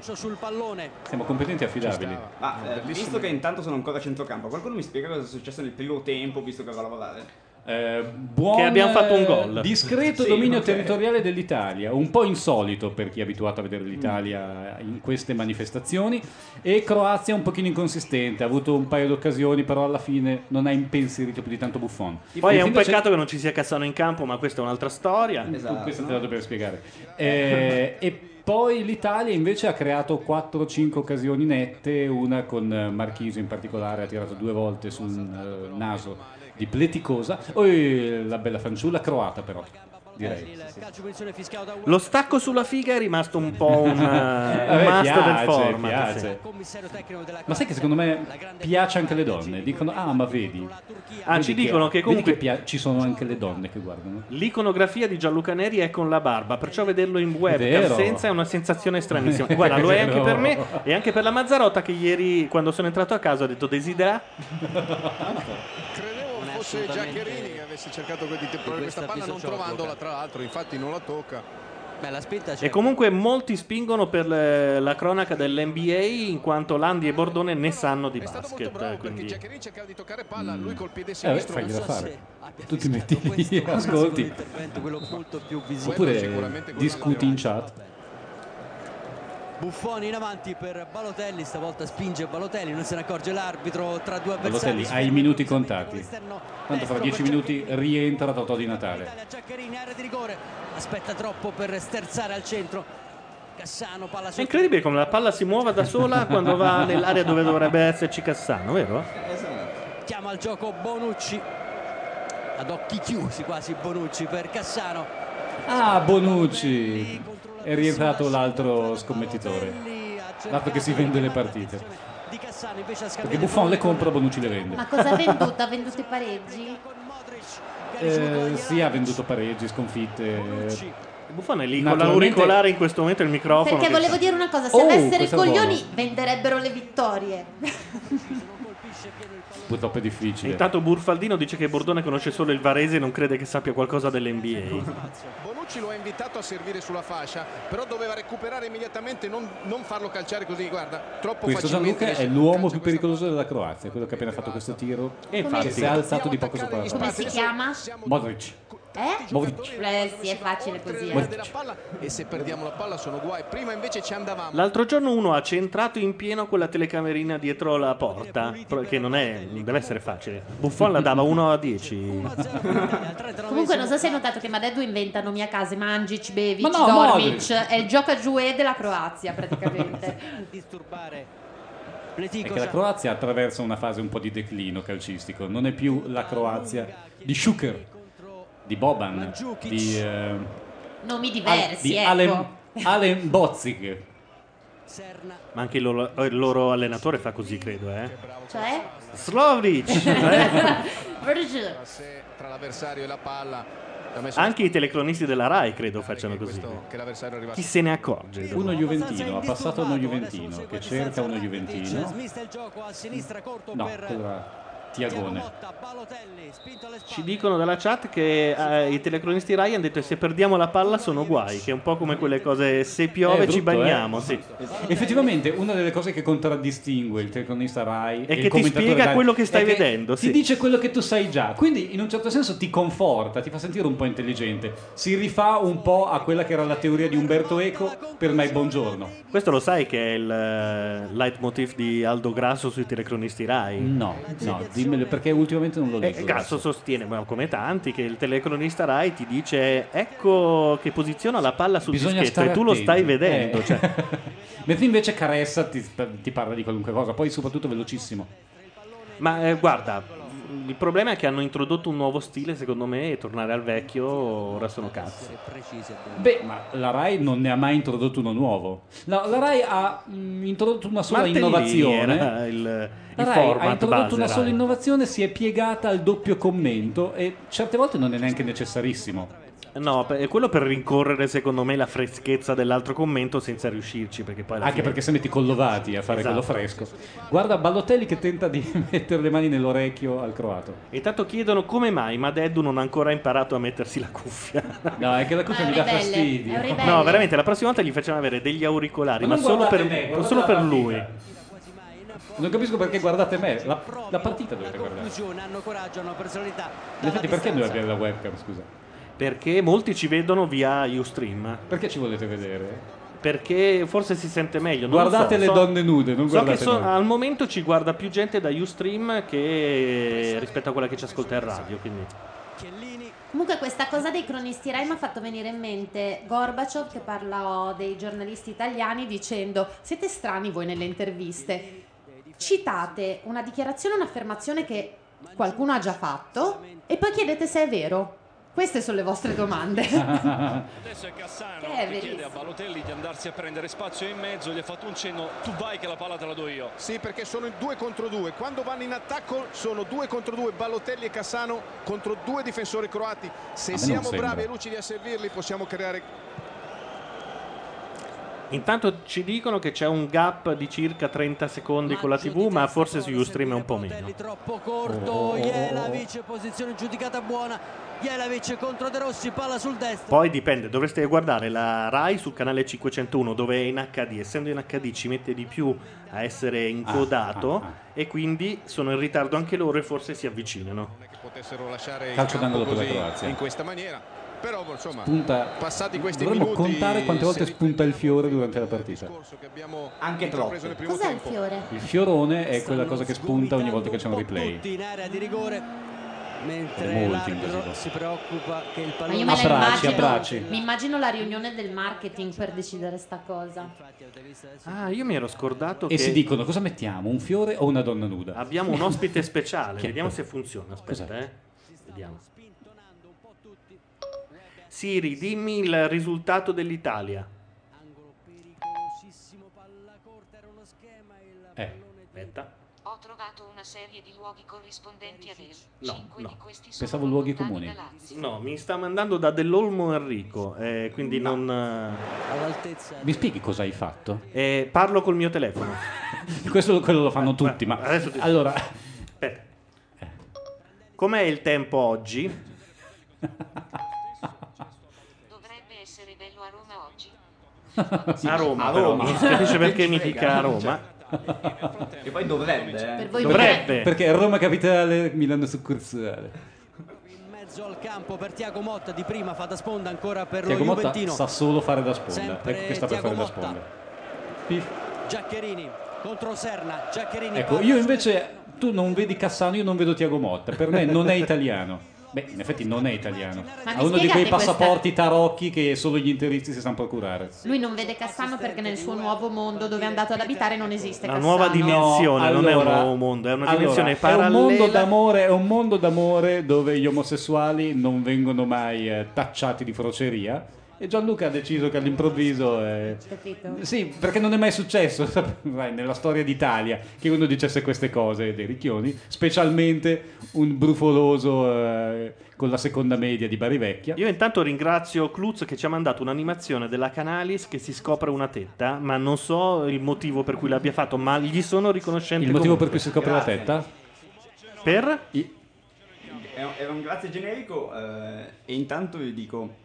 Siamo competenti e affidabili. Ma eh, visto che intanto sono ancora a centrocampo, qualcuno mi spiega cosa è successo nel primo tempo, visto che va a lavorare? Eh, buon, Che abbiamo fatto un gol. eh, Discreto Sì, dominio territoriale dell'Italia, un po' insolito per chi è abituato a vedere l'Italia in queste manifestazioni. E Croazia un pochino inconsistente, ha avuto un paio di occasioni, però alla fine non ha impensierito più di tanto Buffon. Poi è un peccato che non ci sia Cassano in campo, ma questa è un'altra storia. Esatto. Questo te la devo spiegare. Eh, e poi l'Italia invece ha creato 4-5 occasioni nette, una con Marchisio in particolare, ha tirato due volte sul eh, naso di Pleticosa. Poi la bella fanciulla croata però, direi. Lo stacco sulla figa è rimasto un po' un, eh, A un me must piace, del format. piace. sì. Ma sai che secondo me piace anche alle donne? Dicono, ah ma vedi. Ah, Vedi ci dicono che vedi comunque- pia- ci sono anche le donne che guardano. L'iconografia di Gianluca Neri è con la barba, perciò vederlo in webcam Vero. senza è una sensazione stranissima. Guarda, lo è anche per me e anche per la Mazzarotta che ieri, quando sono entrato a casa, ha detto desidera. Fosse Giaccherini che avesse cercato di temporare questa palla non trovandola tra l'altro, infatti non la tocca. Beh, la spinta E comunque molti spingono per le- la cronaca dell'NBA in quanto Landi e Bordone ne sanno di basket. Quindi... Giaccherini cercava di toccare palla, lui col piede Eh, beh, sinistro. non so fare. Tu ti metti lì, ascolti. quello molto più visibile. Oppure discuti in chat. Buffoni in avanti per Balotelli, stavolta spinge Balotelli, non se ne accorge l'arbitro tra due avversari. Balotelli ha i minuti contati. Tanto fra dieci minuti rientra Totò di Natale. Giaccherini, area di rigore, aspetta troppo per sterzare al centro. Cassano, palla È incredibile come la palla si muova da sola quando va nell'area dove dovrebbe esserci Cassano, vero? chiama al gioco Bonucci. Ad occhi chiusi quasi Bonucci per Cassano. Ah, Bonucci! È rientrato l'altro scommettitore. L'altro che si vende le partite. Di Cassano invece a Perché Buffon le compra, Bonucci le vende. Ma cosa ha venduto? Ha venduto i pareggi? Eh, sì, ha venduto pareggi, sconfitte. Buffon è lì con l'auricolare in questo momento il microfono. Perché volevo dire una cosa, se Oh, avessero i coglioni buono. venderebbero le vittorie. Purtroppo è difficile. Intanto Burfaldino dice che Bordone conosce solo il Varese e non crede che sappia qualcosa dell'NBA. Bonucci lo ha invitato a servire sulla fascia, però doveva recuperare immediatamente, non, non farlo calciare così, guarda, troppo Questo. Gianluca è l'uomo più pericoloso della Croazia, quello che ha appena fatto questo tiro. E infatti- si è alzato di poco sopra la Come si chiama? Modric. Eh? Eh, sì, è facile così. Eh. e se perdiamo la palla sono guai. Prima invece ci andavamo. L'altro giorno uno ha centrato in pieno quella telecamerina dietro la porta, che non, è, deve essere facile. Buffon la dava 1 a 10. Comunque non so se hai notato che Madeddu inventa nomi a casa, Mangic, Bevic, Ma no, Dormic, Modric. è il gioca giue della Croazia praticamente. disturbare È che la Croazia attraversa una fase un po' di declino calcistico. Non è più la Croazia di Schuker, di Boban, di, eh, Nomi Al- diversi, di ecco. Alen, Alen Bozic. Ma anche il loro, il loro allenatore fa così, credo, eh. Cioè? Slovic! eh? Tra l'avversario e la palla Anche i telecronisti della RAI credo facciano così. Chi se ne accorge? Uno Juventino, ha passato uno Juventino che cerca uno Juventino. No, era Tiagone. Ci dicono dalla chat che eh, i telecronisti RAI hanno detto se perdiamo la palla sono guai, che è un po' come quelle cose se piove È ci brutto, bagniamo, eh? sì. Effettivamente una delle cose che contraddistingue il telecronista Rai E il che ti spiega Rai quello che è stai vedendo, sì. Ti dice quello che tu sai già, quindi in un certo senso ti conforta, ti fa sentire un po' intelligente. Si rifà un po' a quella che era la teoria di Umberto Eco per mai buongiorno. Questo lo sai che è il eh, leitmotiv di Aldo Grasso sui telecronisti RAI? No, no, dimmelo perché ultimamente non lo E leggo. Grasso sostiene, ma come tanti, che il telecronista Rai ti dice ecco che posiziona la palla sul Bisogna dischetto stare e tu lo stai vedendo. Eh. cioè. Mentre invece Caressa ti, ti parla di qualunque cosa, poi soprattutto velocissimo. Ma eh, guarda, il problema è che hanno introdotto un nuovo stile, secondo me, e tornare al vecchio ora sono cazzi. Beh, ma la Rai non ne ha mai introdotto uno nuovo. No, la Rai ha mm, introdotto una sola Martellini innovazione. il, La il Rai ha introdotto base una Rai. sola innovazione, si è piegata al doppio commento e certe volte non è neanche necessarissimo. No, per- è quello per rincorrere, secondo me, la freschezza dell'altro commento senza riuscirci, perché poi alla Anche fine- perché se metti Collovati a fare Esatto. quello fresco. Guarda Ballotelli che tenta di mettere le mani nell'orecchio al croato. E tanto chiedono come mai Madeddu non ha ancora imparato a mettersi la cuffia. No, è che la cuffia Ma è mi dà ribelle, fastidio. è un ribelle. No, veramente, la prossima volta gli facciamo avere degli auricolari, Ma ma, non solo per, guardate me, guardate solo la per partita. lui. Non capisco perché guardate me, la, la partita dovete guardare. Conclusione, hanno coraggio, hanno personalità. In effetti perché noi abbiamo la webcam, scusa? Perché molti ci vedono via Ustream. Perché ci volete vedere? Perché forse si sente meglio. non Guardate so. le So- donne nude, non so guardate che so- al momento ci guarda più gente da Ustream che rispetto a quella che ci ascolta in radio. Quindi. Comunque questa cosa dei cronisti Rai mi ha fatto venire in mente Gorbaciov che parlò dei giornalisti italiani dicendo siete strani voi nelle interviste, citate una dichiarazione, un'affermazione che qualcuno ha già fatto e poi chiedete se è vero. Queste sono le vostre domande. Adesso è Cassano Che è che chiede a Balotelli di andarsi a prendere spazio in mezzo, gli ha fatto un cenno, tu vai che la palla te la do io. Sì, perché sono in due contro due. Quando vanno in attacco sono due contro due, Balotelli e Cassano contro due difensori croati. Se siamo bravi e lucidi a servirli possiamo creare Intanto ci dicono che c'è un gap di circa 30 secondi con la TV, ma forse su Ustream è un po' meno. Troppo corto, Oh. Jelavic, posizione giudicata buona. Jelavic contro De Rossi, palla sul destro. Poi dipende, dovreste guardare la Rai sul canale 501 dove è in HD, essendo in HD ci mette di più a essere incodato ah, e quindi sono in ritardo anche loro e forse si avvicinano. potessero lasciare Calcio il campo d'angolo per la così, Croazia. in questa maniera. Però insomma, Spunta. passati questi Dovremmo minuti contare quante volte spunta il fiore durante la partita. Anche troppo. Cos'è il tempo. fiore? Il fiorone è quella cosa che spunta ogni volta che c'è un replay. Tutti in area di rigore. Mentre È molto l'arbitro si preoccupa che il Ma pallone io la Abbracci, immagino, abbracci. mi immagino la riunione del marketing per decidere sta cosa. Ah, io mi ero scordato E che si dicono cosa mettiamo, un fiore o una donna nuda? abbiamo un ospite speciale, vediamo se funziona. Aspetta, Cos'è? eh. Vediamo. Siri, dimmi il risultato dell'Italia. Eh. Aspetta. Ho trovato una serie di luoghi corrispondenti ad El. No, Cinque no. di questi sono Pensavo luoghi comuni. No, mi sta mandando da Dell'Olmo Enrico, eh, quindi non... all'altezza Mi spieghi cosa hai fatto? eh, parlo col mio telefono. Questo quello lo fanno tutti, ma Adesso ti- allora Aspetta. Com'è il tempo oggi? Dovrebbe essere bello a Roma oggi. A Roma, A. Roma. Si capisce perché mi dica a cioè. Roma. E poi dovrebbe, eh. Per voi Dovrebbe. perché Roma capitale, Milano succursale. in mezzo al campo per Tiago Motta di prima fa da sponda ancora per Tiago lo Motta Juventino. sa solo fare da sponda. Sempre Ecco che sta per fare da Motta. sponda. Pif. Giaccherini contro Serna. Giaccherini Ecco, io invece tu non vedi Cassano, io non vedo Tiago Motta. Per me non è italiano. Beh, in effetti non è italiano. Ma Ha uno di quei spiegate questa- passaporti tarocchi che solo gli interisti si sanno procurare. Lui non vede Cassano perché nel suo nuovo mondo dove è andato ad abitare non esiste Una Cassano. nuova dimensione, non è un allora- nuovo mondo, è una allora, dimensione È un parallela. mondo d'amore, è un mondo d'amore dove gli omosessuali non vengono mai eh, tacciati di froceria. E Gianluca ha deciso che all'improvviso. Capito? Sì, perché non è mai successo sai, nella storia d'Italia che uno dicesse queste cose dei ricchioni, specialmente un brufoloso eh, con la seconda media di Bari Vecchia. Io intanto ringrazio Klutz che ci ha mandato un'animazione della Canalis che si scopre una tetta, ma non so il motivo per cui l'abbia fatto, ma gli sono riconoscente Il motivo per comunque. cui si scopre la Grazie. tetta? Per? Era era un grazie generico eh, e intanto vi dico...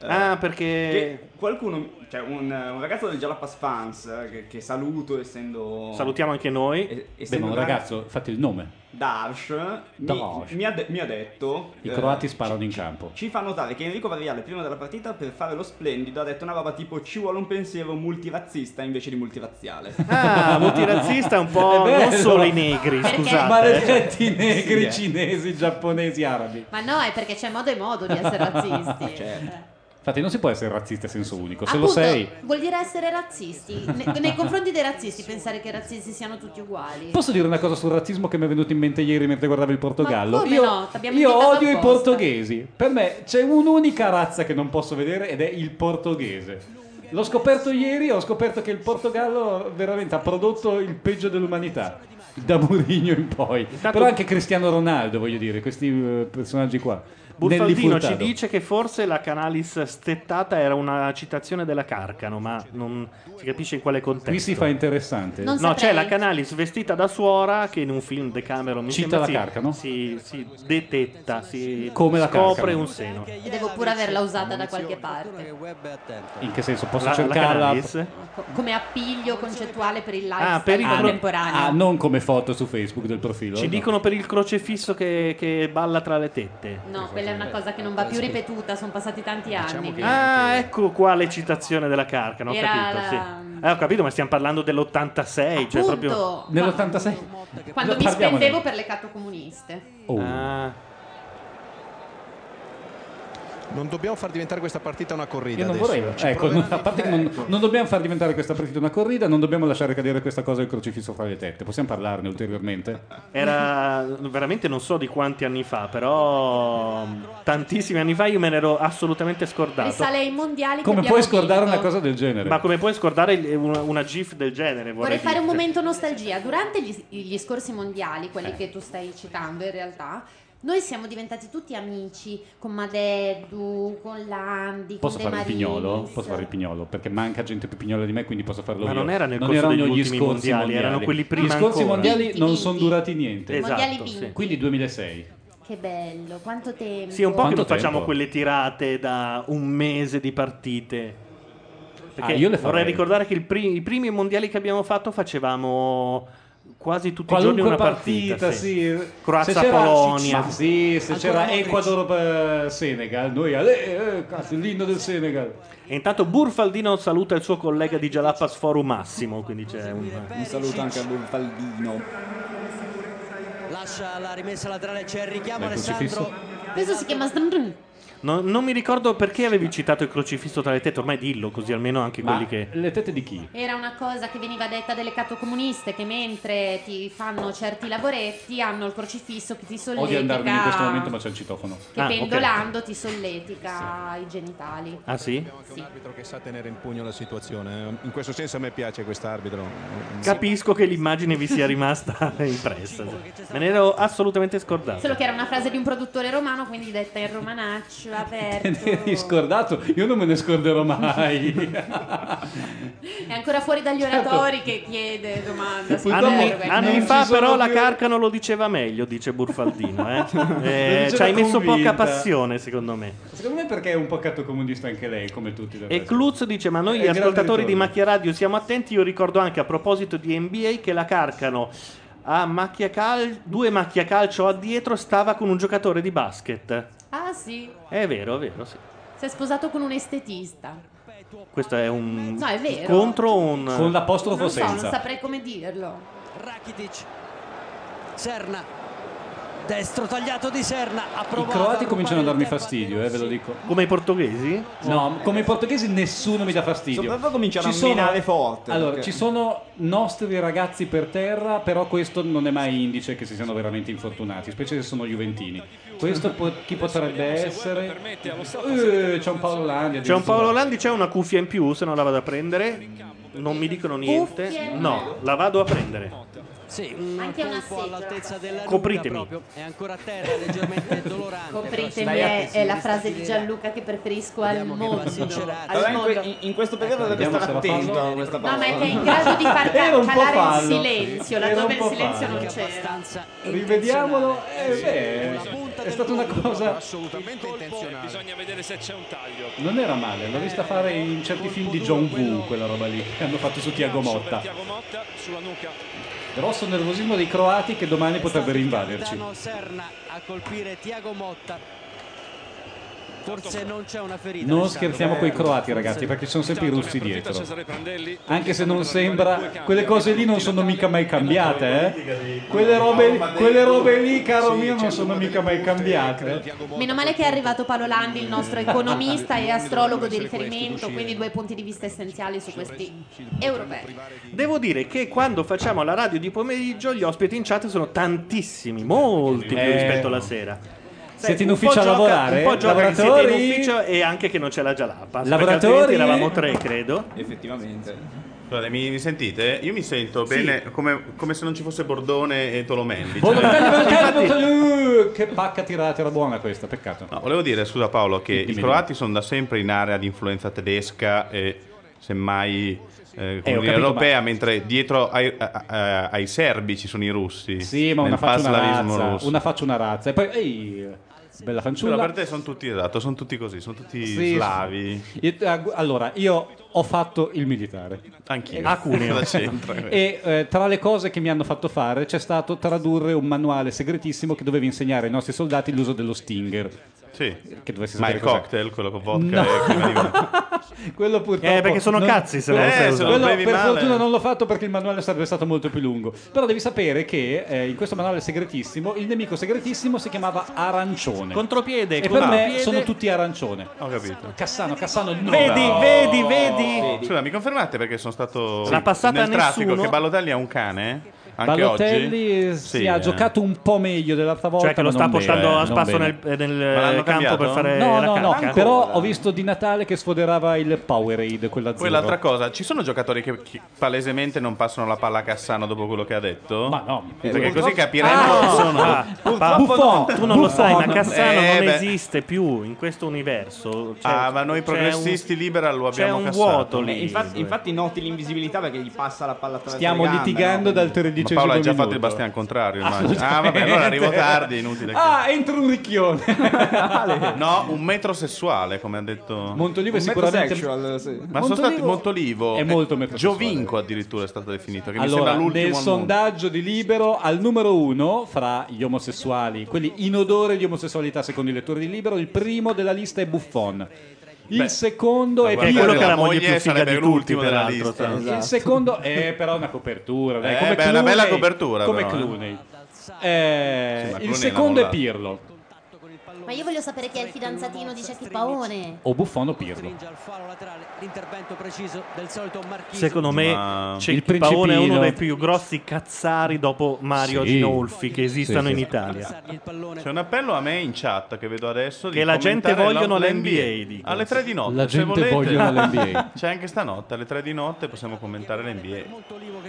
eh, Ah, perché... che qualcuno, cioè un, un ragazzo del Jalapas Fans eh, che, che saluto essendo... Salutiamo anche noi. e- Beh, essendo ma un ragazzo, fate il nome. Darsh, mi, Darsh. mi ha, de- mi ha detto... I eh, croati sparano in campo. Ci fa notare che Enrico Variale prima della partita per fare lo splendido ha detto una roba tipo ci vuole un pensiero multirazzista invece di multirazziale. Ah, multirazzista è un po' È non solo i negri, Perché- scusate. eh. Maledetti negri, Sì, eh. cinesi, giapponesi, arabi. Ma no, è perché c'è modo e modo di essere razzisti. Certo. Infatti non si può essere razzisti a senso unico. Se Appunto, lo sei, vuol dire essere razzisti. Ne- nei confronti dei razzisti, pensare che i razzisti siano tutti uguali. Posso dire una cosa sul razzismo che mi è venuto in mente ieri mentre guardavo il Portogallo? Ma come io no? Io odio i apposta. portoghesi. Per me c'è un'unica razza che non posso vedere ed è il portoghese. L'ho scoperto ieri, ho scoperto che il Portogallo veramente ha prodotto il peggio dell'umanità. Da Mourinho in poi. Però anche Cristiano Ronaldo, voglio dire, questi eh, personaggi qua. Burfaldino ci dice che forse la Canalis stettata era una citazione della Carcano, ma non si capisce in quale contesto. Qui si fa interessante. Non no, c'è saprei. la Canalis vestita da suora che in un film Decameron mi Cita sembra la si, Carcano? Si, si detetta, si Come la scopre Carcano. un seno. E devo pure averla usata da qualche parte. In che senso? Posso La- la cercarla? Canalis? Co- Come appiglio concettuale per il live Ah, per il contemporaneo. Ah, non come foto su Facebook del profilo. Ci no. dicono per il crocefisso che, che balla tra le tette. No, quella è una cosa che non va più ripetuta, sono passati tanti anni. Ah, ecco qua le citazione della Carcano, ho Era capito, la- sì. Eh, ho capito, ma stiamo parlando dell'86, cioè proprio... Appunto, Nell'86? Quando mi Parliamone. spendevo per le catto comuniste. Oh. Ah. Non dobbiamo far diventare questa partita una corrida Io non adesso. vorrei. Ecco, a parte che non, non dobbiamo far diventare questa partita una corrida, non dobbiamo lasciare cadere questa cosa del crocifisso fra le tette. Possiamo parlarne ulteriormente? Era veramente non so di quanti anni fa, però tantissimi anni fa io me ne ero assolutamente scordato. Risale ai mondiali Come che puoi scordare vinto. una cosa del genere? Ma come puoi scordare una, una GIF del genere? Vorrei, Vorrei fare un dirti. momento nostalgia. Durante gli, gli scorsi mondiali, Eh. quelli che tu stai citando in realtà, noi siamo diventati tutti amici con Madeddu, con Landi, Posso con fare De il pignolo? Posso fare il pignolo? Perché manca gente più pignola di me, quindi posso farlo Ma io. non era nel corso degli erano gli ultimi scorsi mondiali, erano quelli prima Gli scorsi ancora. mondiali Vinti, non sono durati niente. Esatto, Mondiali sì. Quindi 2006. Che bello, quanto tempo. Sì, è un po' Quanto che non facciamo quelle tirate da un mese di partite. Perché Ah, io le vorrei ricordare che il pri- i primi mondiali che abbiamo fatto facevamo quasi tutti i Qualunque giorni una partita, partita. sì. Se Croazia c'era- Polonia. Sì, se Ancora c'era. Ecuador eh, Senegal, noi eh, cazzo, l'inno del Senegal. E intanto Burfaldino saluta il suo collega di Jalapas Forum Massimo, quindi c'è un... Un saluto anche a Burfaldino. Lascia la rimessa laterale, c'è il richiamo crocifisso. Alessandro. Questo si chiama Sdrndrn. No- non mi ricordo perché avevi citato il crocifisso tra le tette, ormai dillo così almeno anche Ma quelli che... le tette di chi? Era una cosa che veniva detta delle cattocomuniste che mentre ti fanno certi lavoretti hanno il crocifisso che ti Odio andarmene in questo momento, ma solletica c'è il citofono. che Ah, pendolando ti solletica i genitali. Ah sì? Sì. Arbitro che sa tenere in pugno la situazione. eh. In questo senso a me piace quest'arbitro. Capisco che l'immagine vi sia rimasta impressa. Me ne ero assolutamente scordato. Solo che era una frase di un produttore romano, quindi detta in romanaccio, aperto. Te ne eri scordato? Io non me ne scorderò mai. È ancora fuori dagli oratori che chiede domanda. Anni, anni fa però la più- Carcano lo diceva meglio, dice Burfaldino. Eh? Eh, ci hai messo poca passione secondo me. Secondo me perché è un po' cattocomunista anche lei, come tutti. E. Klutz dice: Ma noi ascoltatori di. Macchia Radio siamo attenti. Io ricordo anche a proposito di NBA che la Carcano a macchia cal- due macchia calcio addietro stava con un giocatore di basket. Ah sì, È vero, è vero, sì. si è sposato con un estetista. Questo è un No, è vero. contro un Con l'apostrofo Non so, senza. non saprei come dirlo. Rakitic. Serna. Destro tagliato di Serna. Ha I croati cominciano a darmi fastidio, eh, ve lo dico. come i portoghesi? No, come i portoghesi nessuno mi dà fastidio. Soprattutto cominciano Ci a sono- minare forte. Allora, perché- ci sono nostri ragazzi per terra, però questo non è mai indice che si siano veramente infortunati, specie se sono juventini. Questo po- chi potrebbe essere? Eh, c'è un Paolo Landi. C'è un Paolo Landi, c'è una cuffia in più, se non la vado a prendere. Non mi dicono niente. No, la vado a prendere. Sì, un Anche una colpo all'altezza della Copritemi. proprio. È ancora a terra, leggermente dolorante. Copritemi è, è la frase di Gianluca che preferisco al mondo. sincerato. Al Però in, que- in- in questo periodo deve Vediamo stare se la attento a questa No, ma è che è in grado di far Era un po' calare il fallo. silenzio, Era laddove un il po' silenzio fallo. non c'era. Rivediamolo. Eh, beh, è stata una cosa. Assolutamente intenzionale. Bisogna vedere se c'è un taglio. Non era male, l'ho vista fare in certi film di John Woo, quella roba lì, che hanno fatto su Tiago Motta. Tiago Motta sulla nuca. Grosso nervosismo dei croati che domani potrebbero invaderci. Serna a colpire Tiago Motta. Forse non c'è una ferita. Non scherziamo con i croati, ragazzi, perché ci sono sempre i russi dietro. Anche se non sembra, quelle cose lì non sono mica mai cambiate, eh? Quelle robe, quelle robe lì, caro mio, non sono mica mai cambiate. eh? Meno male che è arrivato Paolo Landi, il nostro economista e astrologo di riferimento, quindi due punti di vista essenziali su questi europei. Devo dire che quando facciamo la radio di pomeriggio gli ospiti in chat sono tantissimi, molti più Eh. rispetto alla sera. Siete in ufficio a gioca- lavorare? Un po' gioca che siete in Lavoratori? ufficio e anche che non c'è la Jalapa. Lavoratori? Eravamo tre, credo. Effettivamente. Scusate, mi, mi sentite? Io mi sento bene come, come se non ci fosse Bordone e Tolomelli. Cioè- Infatti- Che pacca tirata, era buona questa, peccato. No, volevo dire, scusa Paolo, che Dimmi, i croati sono da sempre in area di influenza tedesca e semmai eh, Eh, dire, europea, mentre dietro ai, a- a- ai serbi ci sono i russi. Sì, ma una faccia una razza, russo. una faccia una razza. E poi, ehi, bella Però fanciulla. per te sono tutti esatto, sono tutti così, sono tutti Sì, slavi. Io- eh, allora, io ho fatto il militare. Anch'io. A Cuneo. C'entra? e eh, tra le cose che mi hanno fatto fare c'è stato tradurre un manuale segretissimo che doveva insegnare ai nostri soldati l'uso dello stinger. Sì. Che dovessi Ma il cos'è. cocktail, quello con vodka No. e di. Quello purtroppo Eh, perché sono non- cazzi se non quello- lo sai eh, usare. quello per male. fortuna non l'ho fatto perché il manuale sarebbe stato molto più lungo. Però devi sapere che eh, in questo manuale segretissimo il nemico segretissimo si chiamava Arancione. Contropiede, E per me contropiede. sono tutti arancione. Ho capito. Cassano, Cassano, no. Vedi, No. vedi, vedi. Scusa, mi confermate perché sono stato passata nel traffico nessuno. che Balotelli ha un cane? Anche Balotelli sì, ha eh. giocato un po' meglio dell'altra cioè volta. Cioè che lo sta portando bene, a spasso nel, nel campo cambiato? per fare No, no, no, Ancora. però ho visto di Natale che sfoderava il Powerade, quella Poi l'altra cosa, ci sono giocatori che, palesemente non passano la palla a Cassano dopo quello che ha detto? Ma no, perché così capiremo ah, no, sono, ah, ah, Buffon, tu non Buffon. lo sai, ma eh, Cassano eh, non beh. esiste più in questo universo. Cioè, ah, ma noi progressisti un, libera lo abbiamo c'è un cassato. vuoto lì. Infatti, infatti noti l'invisibilità perché gli passa la palla attraverso Stiamo litigando dal 13 quindicesimo Paolo ha già minuto. fatto il Bastian contrario, immagino. Ah, vabbè, allora arrivo tardi, inutile. Che... Ah, entro un ricchione. no, un metro sessuale, come ha detto... Montolivo è sicuramente... Sexual, sì. Ma Montolivo... sono stati... Montolivo... È molto metrosessuale. Giovinco addirittura è stato definito, che allora, mi sembra l'ultimo nel sondaggio di Libero, al numero uno, fra gli omosessuali, quelli in odore di omosessualità secondo i lettori di Libero, il primo della lista è Buffon il Beh, secondo è È quello che è la moglie moglie più figa di tutti, peraltro. sai. Esatto. Il secondo è però una copertura, dai, Eh, come beh, una Clooney, bella copertura, come però, eh. Clooney. Eh, Sì, il secondo è Pirlo. Ma io voglio sapere chi è il fidanzatino di Jackie Paone. O Buffon o Pirlo. Secondo me Ma- Il Cecchi Paone è uno dei più grossi cazzari dopo Mario Sì. Ginolfi che esistano Sì, in sì. Italia. Il pallone C'è un appello a me in chat che vedo adesso. Che la gente vogliono l'NBA, dicono. Alle 3 di notte. La se gente volete. vogliono l'NBA. C'è anche stanotte, alle 3 di notte possiamo commentare l'NBA.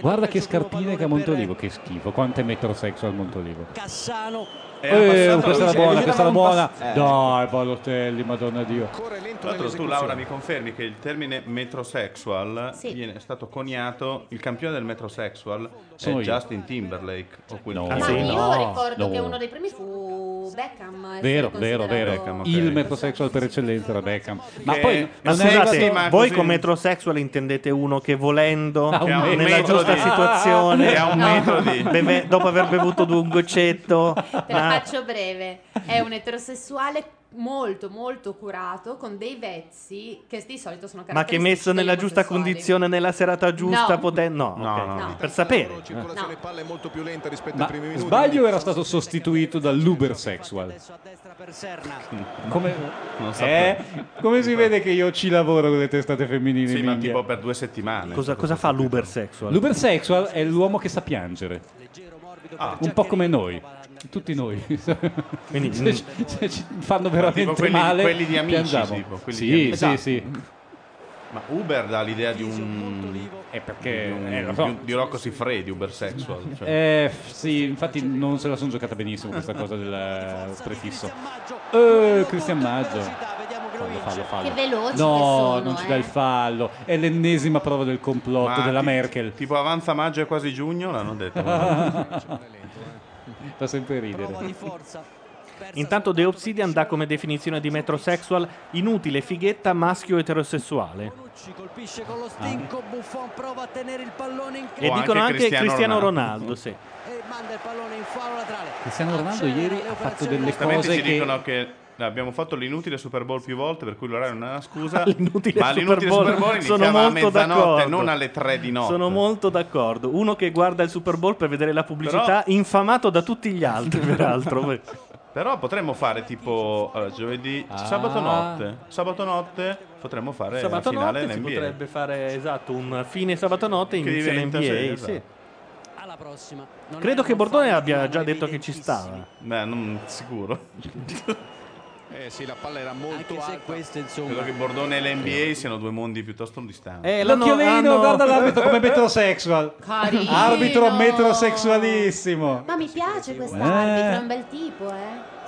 Guarda che scarpine che ha Montolivo, che schifo. Quante metrosexual Montolivo. Cassano Eh, questa la era buona, luce. questa era buona. eh. Dai, Balotelli, madonna Dio. Corre lento Tra l'altro tu. Laura mi confermi che il termine metrosexual Sì. viene, è stato coniato, il campione del metrosexual Sono è io. Justin Timberlake. O quel No. Ah, Ma sì? io no, ricordo no. che uno dei primi fu Beckham. Vero, vero, vero. considerato- ok. Il metrosexual per eccellenza era Beckham. Ma Che- poi Ma scusate, arrivato- ma voi così- con metrosexual intendete uno che volendo, un che ha metro nella di- giusta situazione, che ha un No. di... beve- dopo aver bevuto due un goccetto, Te la ah, faccio breve. È un eterosessuale molto molto curato con dei vezzi che di solito sono ma che messo nella giusta condizione nella serata giusta No. pote- no, No, ok. no, no. per sapere La circolazione No. palla è molto più lenta rispetto Ma ai primi minuti. sbaglio era stato sostituito dall'ubersexual. adesso a destra per Serna. Come, Non so eh? Come si vede che io ci lavoro con le testate femminili? Sì, ma tipo per due settimane. cosa, cosa fa l'uber sexual? L'ubersexual è l'uomo che sa piangere. Ah. Un po' come noi. Tutti noi. Quindi, se, ci- se ci fanno Ma veramente tipo quelli- male, quelli di amici, tipo, quelli sì, di amici. sì, Esatto. sì. Ma Uber dà l'idea di un... È perché di, un- eh, so. di, di Rocco Siffredi, Uber sexual. Cioè. Eh, sì, infatti non se la sono giocata benissimo questa cosa del eh, prefisso. Eh, Cristian Maggio. Fallo, fallo, fallo. Che veloci che No, sono, non ci eh. dà il fallo. È l'ennesima prova del complotto Ma della ti- Merkel. Tipo avanza maggio e quasi giugno, l'hanno detto. Fa sempre ridere. Prova di forza. Persa Intanto The Obsidian dà come definizione di metrosexual inutile fighetta maschio eterosessuale. Colpisce con lo stinco, Buffon prova a tenere il pallone in E dicono anche anche Cristiano, Ronaldo, Ronaldo. sì. e manda il pallone in fallo laterale. Cristiano Ronaldo ieri ha fatto delle Giustamente cose ci che dicono che abbiamo fatto l'inutile Super Bowl più volte, per cui l'orario non è una scusa. L'inutile ma l'inutile Super Super Bowl Bowl sono a molto mezzanotte, d'accordo. non alle 3 di notte. Sono molto d'accordo. Uno che guarda il Super Bowl per vedere la pubblicità, Però- infamato da tutti gli altri, peraltro. Però potremmo fare tipo allora, giovedì, Ah. sabato notte. Sabato notte potremmo fare Sabato la finale notte si NBA. potrebbe fare esatto un fine sabato notte inizia diventa, l'NBA. sì, sì. esatto. Alla prossima. Non Credo che Bordone abbia già detto che ci stava. Beh, non sicuro. Eh sì, la palla era molto Anche se alta. questo insomma Credo che Bordone e l'NBA siano due mondi piuttosto distanti. Eh, l'hanno- L'occhiolino, hanno- guarda l'arbitro come metrosexual. Carino. Arbitro metrosexualissimo. Ma mi piace quest'arbitro, Eh. è un bel tipo, eh.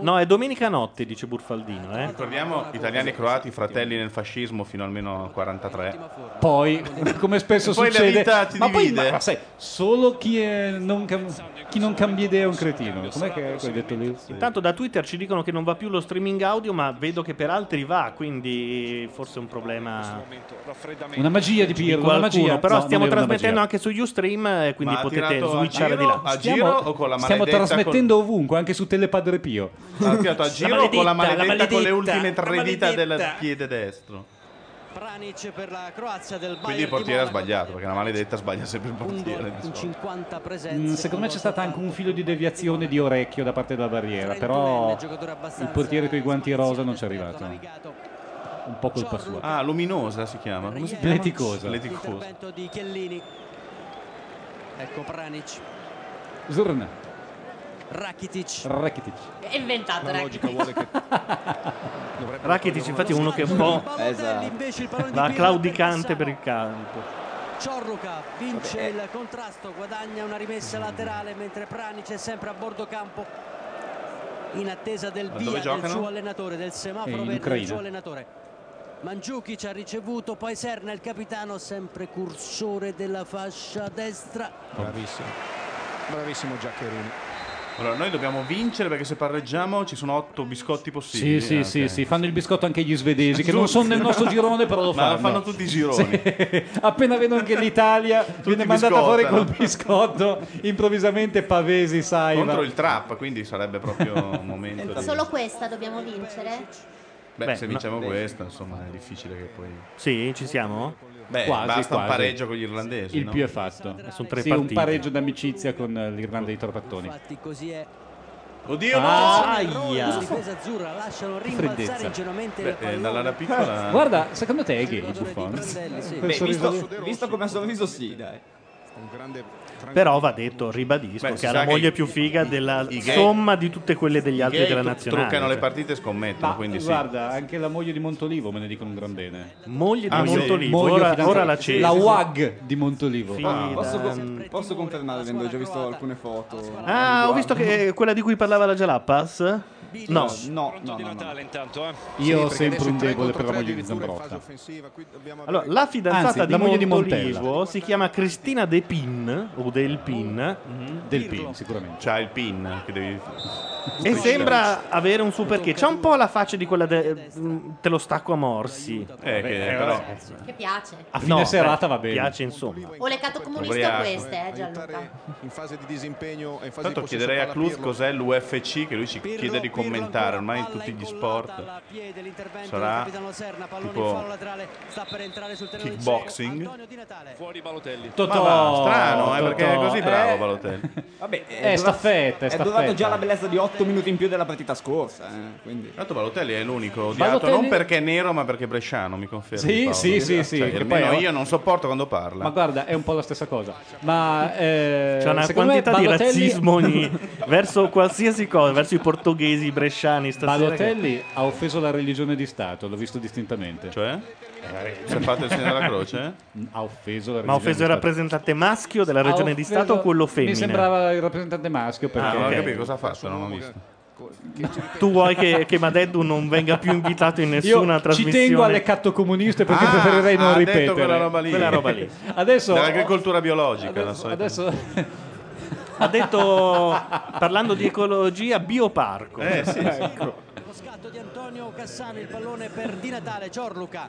No, è domenica notte, dice Burfaldino. Eh. Ricordiamo italiani e croati fratelli nel fascismo fino almeno al 43. Poi, come spesso E poi la succede, vita ti ma poi divide. ma sai, solo chi, è non cam- chi non cambia idea è un cretino. Com'è che hai detto lì? Intanto da Twitter ci dicono che non va più lo streaming audio, ma vedo che per altri va, quindi forse è un problema Una magia di Pirlo, una qualcuno. magia. Però No, stiamo non era una trasmettendo magia. anche su Ustream, e quindi Ma ha potete tirato a switchare di giro? là. A Stiamo, giro o con la stiamo maledetta trasmettendo ovunque, anche su Telepadre Pio. Ha tirato a giro maledetta, con la la maledetta, con le ultime tre dita del piede destro. Pranic per la Croazia del Bayern Quindi il portiere ha sbagliato, perché la maledetta sbaglia sempre il Un portiere. solito. 50 Mm. Secondo me c'è stato anche un filo di deviazione di orecchio da parte della barriera, 31enne, però il portiere con i guanti rosa non ci è arrivato. Un po' colpa sua. Ah, luminosa si chiama. Come si chiama? Leticosa. Leticosa. L'intervento di Chiellini. Ecco Pranic. Zurn, Rakitic. Rakitic. È inventato, La ragazzi. logica vuole che Rakitic infatti è uno che un po' Esatto. invece il pallone di va claudicante per il campo. Ciorluca vince Vabbè. il contrasto, guadagna una rimessa laterale mentre Pranic è sempre a bordo campo in attesa del Ma via dove del suo allenatore, del semaforo Eh, verde del suo allenatore. Mandzukic ha ricevuto, poi Serna il capitano, sempre cursore della fascia destra. Bravissimo. Bravissimo Giaccherini. Allora, noi dobbiamo vincere perché se pareggiamo ci sono otto biscotti possibili. Sì, sì, Ah, sì, sì, fanno il biscotto anche gli svedesi, che non sono nel nostro girone, però lo Ma fanno. lo fanno tutti i gironi. Sì. Appena vedono che l'Italia viene mandata fuori col biscotto, improvvisamente Pavesi, Saiva. Contro il trap, quindi sarebbe proprio un momento di... Solo questa dobbiamo vincere? Beh, Beh, se no. vinciamo questa, insomma, è difficile che poi... Sì, ci siamo? Beh, Quasi, basta un quasi. pareggio con gli irlandesi, Il no? più è fatto. Sono tre sì, un partite. pareggio d'amicizia con eh, l'Irlanda dei Torpattoni. Infatti così è. Oddio, no! Ah, Aia. aia. La difesa azzurra lasciano rimbalzare freddezza. ingenuamente Beh, eh, dall'area piccola... Guarda, secondo te è gay di Buffon? Beh, visto, visto come ha sorriso, sì, dai. Un grande Però va detto, ribadisco, Beh, che ha sa la che moglie i- più figa della i gay- somma di tutte quelle degli altri della nazionale. truccano le cioè. partite e scommettono, Ma quindi sì. guarda, anche la moglie di Montolivo me ne dicono un gran bene. Moglie di Ah, sì. Montolivo, Moglie ora, ora la c'è. La WAG di Montolivo. Ah, Posso, co- posso confermare, avendo già visto alcune foto. Ah, ho visto che quella di cui parlava la Jalappas? No. No, no, no, no. Eh. Io ho sempre un debole per la moglie di Zambrotta. Allora, la fidanzata Anzi, di la moglie di Montolivo si chiama Cristina De Pin, o Del Pin, Del PIN, sicuramente. C'ha il pin che devi... e sembra avere un super che. C'ha un po' la faccia di quella de- mm, te lo stacco a morsi. Eh, che però... Che piace. A fine No, serata va bene. Piace insomma. O le cato Ubriaco. queste, eh, Gianluca. in fase di disempegno e in fase Tanto di chiederei a Cluz cos'è l'UFC che lui ci Pirlo, chiede di commentare, ormai in tutti gli sport. Sarà del capitano Serna, pallone tipo in fallo laterale, sta per entrare sul terreno di kickboxing. Balotelli. Ma Totò, va, strano, eh, perché è Totò. così bravo Eh, Balotelli. Vabbè, È staffetta, è staffetta. già la bellezza di 8 minuti in più della partita scorsa. eh, quindi. Tanto Balotelli è l'unico odiato, Balotelli- non perché è nero ma perché è bresciano, mi confermi Sì, Paolo? sì, sì, sì, Cioè, che poi è- io non sopporto quando parla. Ma guarda, è un po' la stessa cosa. Ma eh, C'è una quantità di Balotelli- razzismo ogni- verso qualsiasi cosa, verso i portoghesi, i bresciani stasera. che- Balotelli ha offeso la religione di Stato, l'ho visto distintamente. Cioè? Si è fatto il segno della croce? Ha offeso la Ma ha offeso il di rappresentante maschio della regione di offeso- Stato o quello femmine? Mi sembrava il rappresentante maschio perché Ah, non ho capito cosa ha fatto, non ho visto. Tu vuoi che, che Madeddu non venga più invitato in Io nessuna ci trasmissione? tengo alle catto comuniste perché Ah, preferirei non ha detto ripetere. quella roba lì. Quella roba lì. Adesso Dell'agricoltura biologica, adesso, adesso Ha detto, parlando di ecologia, bioparco. Eh, sì, sì. Ecco. Lo scatto di Antonio Cassano, il pallone per Di Natale, Giorluca.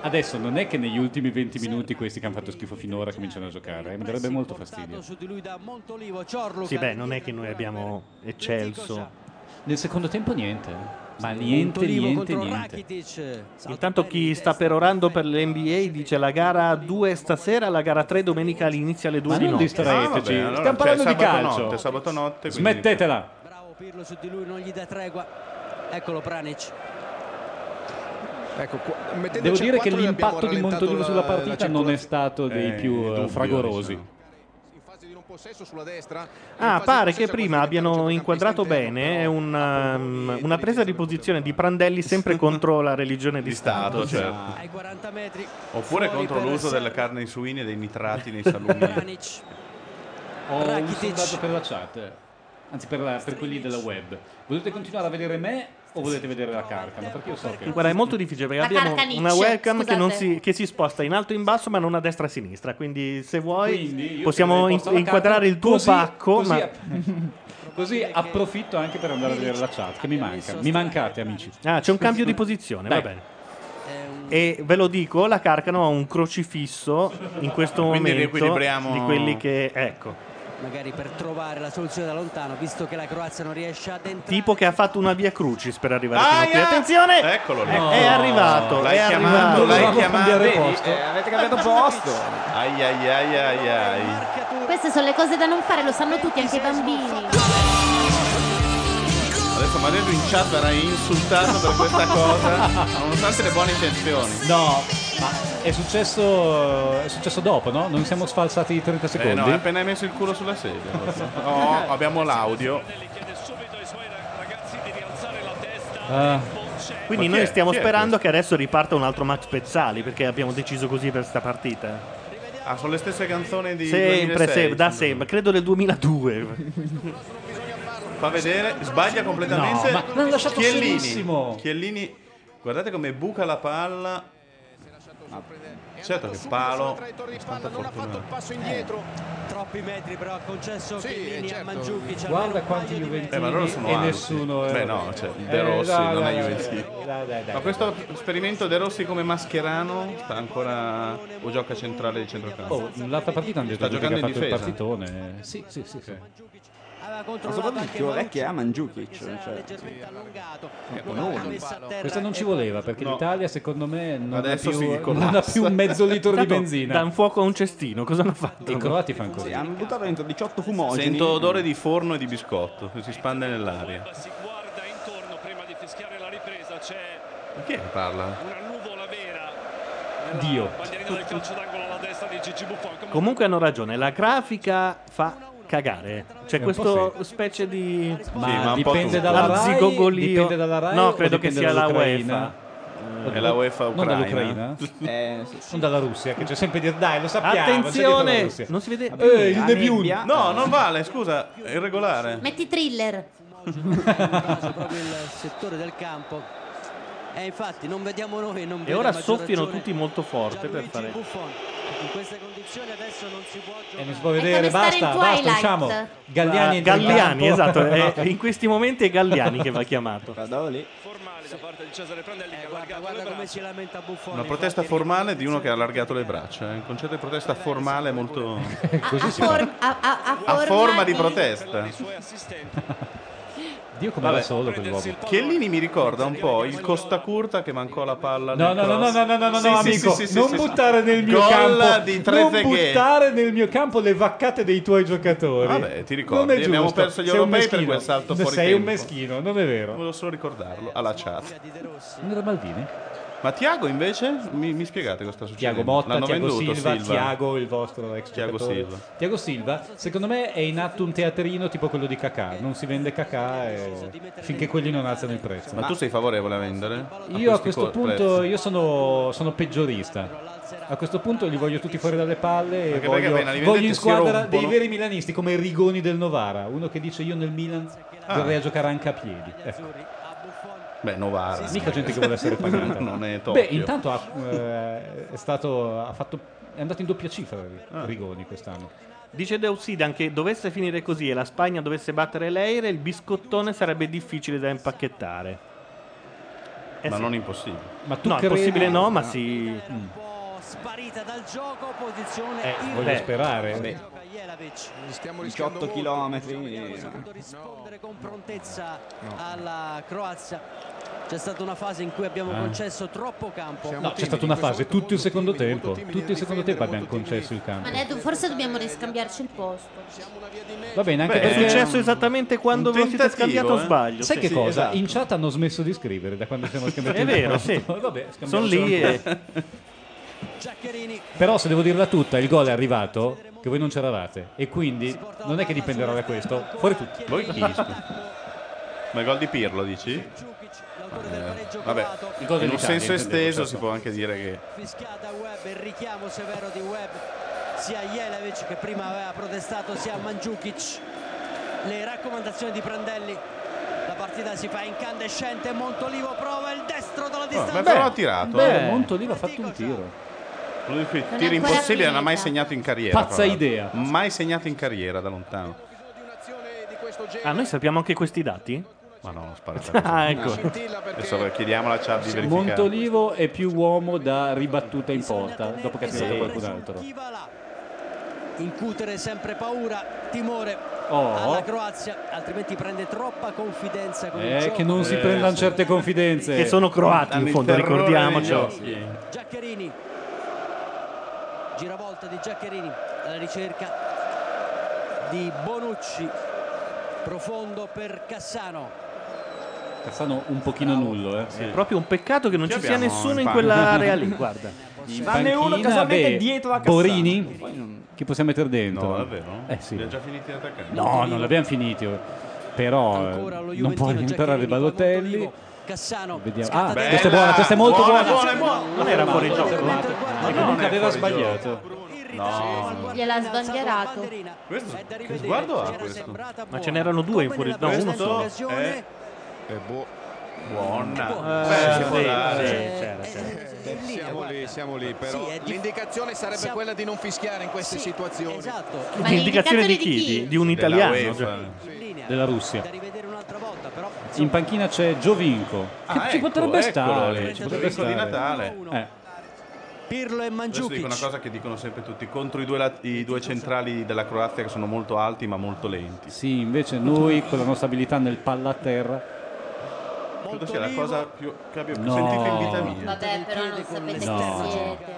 Adesso non è che negli ultimi 20 minuti questi che hanno fatto schifo finora cominciano a giocare, eh, mi darebbe molto fastidio. Di. Sì, beh, non è che noi abbiamo eccelso. Nel secondo tempo niente, eh. ma niente, niente, niente. Intanto chi sta perorando per l'NBA dice la gara 2 stasera, la gara 3 domenica inizia alle 2 Ma di non notte. distraeteci, Ah, vabbè, allora stiamo parlando di sabato calcio. notte, sabato notte, quindi- Smettetela. Bravo Pirlo su di lui, non gli dà tregua. Eccolo Pranic. Ecco, Devo dire che l'impatto di Montolivo sulla la- partita non è stato dei Eh, più dubbio, fragorosi. diciamo. In fase di non possesso sulla destra. Ah, pare che prima abbiano inquadrato bene un, um, una presa di posizione di Prandelli sempre contro la religione di, Stato, Stato. certo. ai 40 metri Oppure contro l'uso Serra. delle carni suine e dei nitrati nei salumi. Ho un sondaggio per la chat, anzi per, la- per quelli della web. Volete continuare a vedere me o volete vedere la carcano? Perché io so che... Guarda, è molto difficile perché La abbiamo Carcaniccia, una webcam che, non scusate. si, che si sposta in alto e in basso, ma non a destra e a sinistra. Quindi, se vuoi, Quindi io possiamo in- posto la inquadrare carta, il tuo così- pacco. così, ma... così approfitto anche per andare a vedere la chat, che mi manca. Mi mancate, amici. Ah, c'è un cambio di posizione, va Dai. bene. E ve lo dico, la Carcano ha un crocifisso in questo Quindi momento riequilibriamo- di quelli che ecco, magari per trovare la soluzione da lontano visto che la Croazia non riesce ad entrare tipo che ha fatto una via crucis per arrivare fino a qui. Aia! Attenzione! Eccolo lì. È- È arrivato, L'hai è chiamato, arrivato. l'hai chiamato. Vedi, eh, avete cambiato posto. Ai ai ai ai ai. Queste sono le cose da non fare, lo sanno tutti, anche i bambini. Adesso Mario in chat verrà insultato per questa cosa, nonostante le buone intenzioni. No, ma è successo, è successo dopo, no? Non siamo sfalsati di 30 Eh secondi. no, appena hai messo il culo sulla sedia. No, abbiamo l'audio. Ah, Quindi noi stiamo sperando che adesso riparta un altro Max Pezzali perché abbiamo deciso così per sta partita. Ah, sono le stesse canzoni di Sempre, 2006, sempre, da sempre, credo del 2002. Fa vedere, sbaglia completamente. No, ma l'hanno lasciato Chiellini. Chiellini, guardate come buca la palla. Certo che palo. Tanta fortuna. Passo indietro. troppi metri però ha concesso Sì, Chiellini certo. a Mandzukic guarda quanti. Juventini Eh, ma loro sono e alti. nessuno... eh. Beh, no, cioè, De Eh, Rossi dai, non dai, è dai. Ma questo esperimento De Rossi come mascherano sta ancora o gioca centrale di centrocampo? Oh, l'altra partita hanno detto Sta che ha in fatto il difesa. partitone. Sì, sì, sì. sì. aveva Ma soprattutto il anche più Manucci, vecchio è Mandzukic. che si era Cioè. terra Questa non ci voleva perché No. l'Italia secondo me non, ha Adesso più, si non ha più un mezzo litro di Tanto benzina. Dan fuoco a un cestino, cosa hanno fatto? I croati fanno così. Sì, hanno buttato dentro 18 fumogeni. Sento odore di forno e di biscotto che si spande nell'aria. Si guarda intorno prima di fischiare la ripresa, c'è Ma chi è che parla? una nuvola vera nella Dio. bandierina del calcio d'angolo alla destra di Gigi Buffon. Comunque hanno ragione, la grafica fa cagare. C'è È un po' questo specie di Ma, Sì, dipende dalla Rai, dipende dalla Rai No, credo che sia la? UEFA. È la UEFA Non ucraina. dall'Ucraina? Eh, sì. Non dalla Russia, che c'è sempre dire dai, lo sappiamo. Attenzione, non si vede. Eh, il nebbia. No, non vale, scusa, è irregolare. Metti thriller. proprio il settore del campo e infatti non vediamo noi non E ora soffiano tutti molto forte per fare. Buffon in queste condizioni adesso non si può E giocare non si può vedere, basta, basta. Galliani Ah, Galliani, campo. esatto. È, in questi momenti è Galliani che va chiamato. Formale da parte di Cesare Prandelli Eh, guarda, guarda come si lamenta Buffon Una protesta formale di uno che ha allargato le braccia. eh. Un concetto di protesta formale molto. A, a for- a- a- a a forma di- protesta. Dio come era solo quell'uomo. Chiellini mi ricorda un po' il Costa Curta che mancò la palla. No, nel no, no, no, cross. no, no, no, no, Sì, sì, amico, sì, sì, sì, non sì, sì. buttare nel mio Gol campo, di non Trezeguet. buttare nel mio campo le vaccate dei tuoi giocatori. Vabbè, ti Non ricordi, è abbiamo giusto. perso gli Sei un europei per meschino. quel salto fuori Sei un tempo. meschino, non è vero. Volevo solo ricordarlo alla chat. Non era Maldini? Ma Tiago invece? Mi, mi spiegate cosa sta succedendo? Tiago Motta, L'hanno Tiago venduto Silva, Silva. Tiago il vostro ex Tiago. Silva. Tiago Silva, secondo me è in atto un teatrino tipo quello di Cacà, non si vende Cacà e... finché quelli non alzano il prezzo. Ma tu sei favorevole a vendere? Io a questo co- punto sono, sono peggiorista. A questo punto li voglio tutti fuori dalle palle e Anche perché voglio, voglio in squadra dei veri milanisti come Rigoni del Novara, uno che dice io nel Milan Ah. vorrei giocare anche a piedi. Ecco. Beh, Novara. Mica gente che vuole essere pagata. non è Tokyo. Beh, intanto ha, eh, è stato ha fatto è andato in doppia cifra Ah. Rigoni quest'anno. Dice Deusidan che dovesse finire così e la Spagna dovesse battere l'Eire, il biscottone sarebbe difficile da impacchettare. Eh Ma sì. non impossibile. Ma tu No, credi- possibile no, ma si... un po' sparita dal gioco posizione Eh, voglio beh, sperare. Beh, Gioca Jelavic. Stiamo rischiando 18 molto. km. Saputo rispondere con prontezza alla Croazia c'è stata una fase in cui abbiamo Ah. concesso troppo campo No, c'è stata una fase, tutto il secondo tempo. Tutto il secondo tempo abbiamo concesso il campo. Ma ne- forse dobbiamo riscambiarci il posto. Va bene, anche Beh, è perché successo esattamente quando ve lo siete scambiato o eh. sbaglio. Sai sì. che Sì, cosa? esatto. In chat hanno smesso di scrivere da quando siamo scambiati È il vero, posto. sì. Vabbè, Sono lì e... Però se devo dirla tutta, il gol è arrivato. Che voi non c'eravate. E quindi non è che dipenderà da questo. Fuori tutti. Voi chi? Ma il gol di Pirlo, dici? Eh, vabbè, in un senso esteso certo. si può anche dire che Fischiata Webb, il richiamo severo di Webb sia Jelevic che prima aveva protestato sia Mandzukic. Le raccomandazioni di Prandelli. La partita si fa incandescente, Montolivo prova il destro dalla Oh, distanza. ma però ha tirato. Beh, eh. Montolivo ha fatto un tiro. Uno suoi Non è tiri ancora impossibili non ha mai finita. segnato in carriera. Pazza tra l'altro. idea. Mai segnato in carriera da lontano. Ah, noi sappiamo anche questi dati? Ma no, sparate. Ah, ecco. Adesso chiediamo alla chat di verificare. Montolivo è più uomo da ribattuta in porta, dopo che ha tirato Sì. qualcun altro. Incutere sempre paura, timore Oh. alla Croazia, altrimenti prende troppa confidenza con il Eh, gioco. che non si prendano certe confidenze. Che sono croati, in Hanno il fondo, terrore ricordiamocelo. negli occhi. Giaccherini. Giravolta di Giaccherini alla ricerca di Bonucci. Profondo per Cassano. Cassano un pochino nullo, eh. È proprio un peccato che non Chi ci sia nessuno in quell'area lì, guarda. In Vanne uno casualmente beh, dietro a Cassano. Borini? Chi possiamo mettere dentro? No, davvero? Eh sì. Li ha già finiti di attaccare? No, non l'abbiamo finiti. Però eh, non può rientrare Balotelli. Cassano. Vediamo. Ah, dentro. questa è buona, questa è molto buona. buona, buona. Non era fuori gioco. Non comunque è aveva sbagliato. No. Gliel'ha sbandierato. Questo, che sguardo ha questo? Ma buona. ce n'erano due in fuori no, uno solo. È Buona. Eh, sì, sì. È in linea, Siamo lì, siamo lì, però l'indicazione sarebbe siamo- quella di non fischiare in queste Sì, situazioni. Esatto. Ma L'indicazione di l'indicazione chi? di chi? Di, di un Della italiano. UEFA. cioè. Della Russia. Da rivedere un'altra volta, però. In panchina c'è Giovinco. Che Ah, ci ecco, potrebbe eccolo stare. Ci potrebbe Giovinco di stare. Natale. Eh. Pirlo e Mandzukic. dico una cosa che dicono sempre tutti, contro i due, lat- i due centrali della Croazia che sono molto alti ma molto lenti. Sì, invece noi con la nostra abilità nel palla a terra. Credo sia la cosa più, che abbia più No. sentito in vita mia. Vabbè, però non sapete No. chi siete.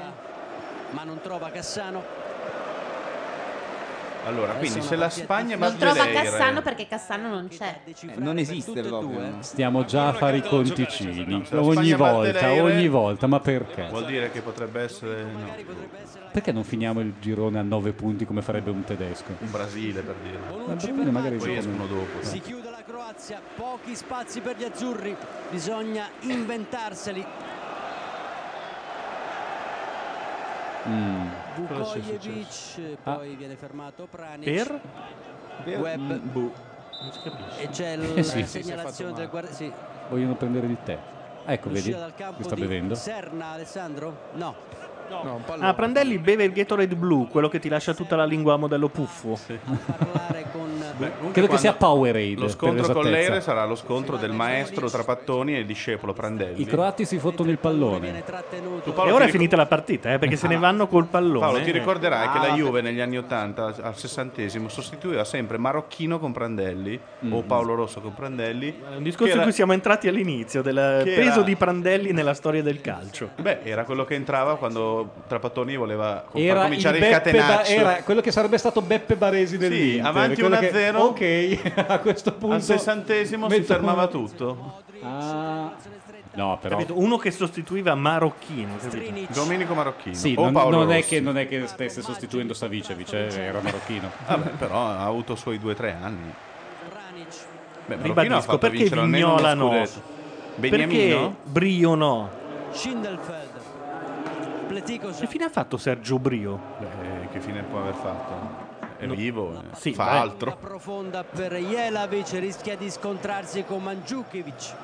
Ma non trova Cassano. Allora, quindi se la Spagna Non trova lei, Cassano perché Cassano non c'è. Eh, non esiste proprio. Stiamo già a fare i conticini. Se la Ogni Spagna batte volta, ogni eh, volta. Ma perché? vuol dire che potrebbe essere no, Perché non finiamo il girone a 9 punti come farebbe un tedesco? un Brasile per dire. Ma il Brasile magari Poi gioca escono meglio. dopo. Si chiude la Croazia, pochi spazi per gli azzurri, bisogna inventarseli. Mm. Vukojevic, Ah. poi viene fermato Pranic. Per? Webb. Non si capisce. E c'è Eh la sì. segnalazione del guardia. Sì, Vogliono prendere di te. Ecco, vedi? Mi sta bevendo. Serna, Alessandro? No. No. Ah, Prandelli beve il Gatorade blu, quello che ti lascia tutta la lingua a modello puffo. Parlare con Beh, Credo che sia Powerade. Lo scontro per con l'Eire sarà lo scontro del maestro Trapattoni e il discepolo Prandelli. I croati si fottono il pallone. viene trattenuto. Tu, Paolo, E ora è ricor- finita la partita, eh, perché se ne vanno col pallone. Paolo, ti ricorderai che Ah, la vabbè. Juve negli anni 80 al sessantesimo sostituiva sempre Marocchino con Prandelli o Paolo Rosso con Prandelli. È un discorso che in era- cui siamo entrati all'inizio, del che peso era- di Prandelli nella storia del calcio. Beh, era quello che entrava quando Trapattoni voleva co- far Era, il cominciare il, Beppe Ba- catenaccio. era quello che sarebbe stato Beppe Baresi del Sì, avanti 1-0. Ok, a questo punto. Al sessantesimo si fermava tutto. Ah, no, però. Capito? Uno che sostituiva Marocchino. capito? Domenico Marocchino Sì, o non, Paolo non è che, non è che stesse sostituendo Savicevic, eh, era marocchino. Vabbè, però ha avuto i suoi 2-3 anni. Beh, Marocchino ha Ribadisco, fatto perché Vignola no? Perché Beniamino? Brio no? Schindelfeld. Che fine ha fatto Sergio Brio? Beh, che fine può aver fatto? È vivo, eh, Sì, fa beh. altro. profonda per Jelavic, rischia di scontrarsi con Mandzukic.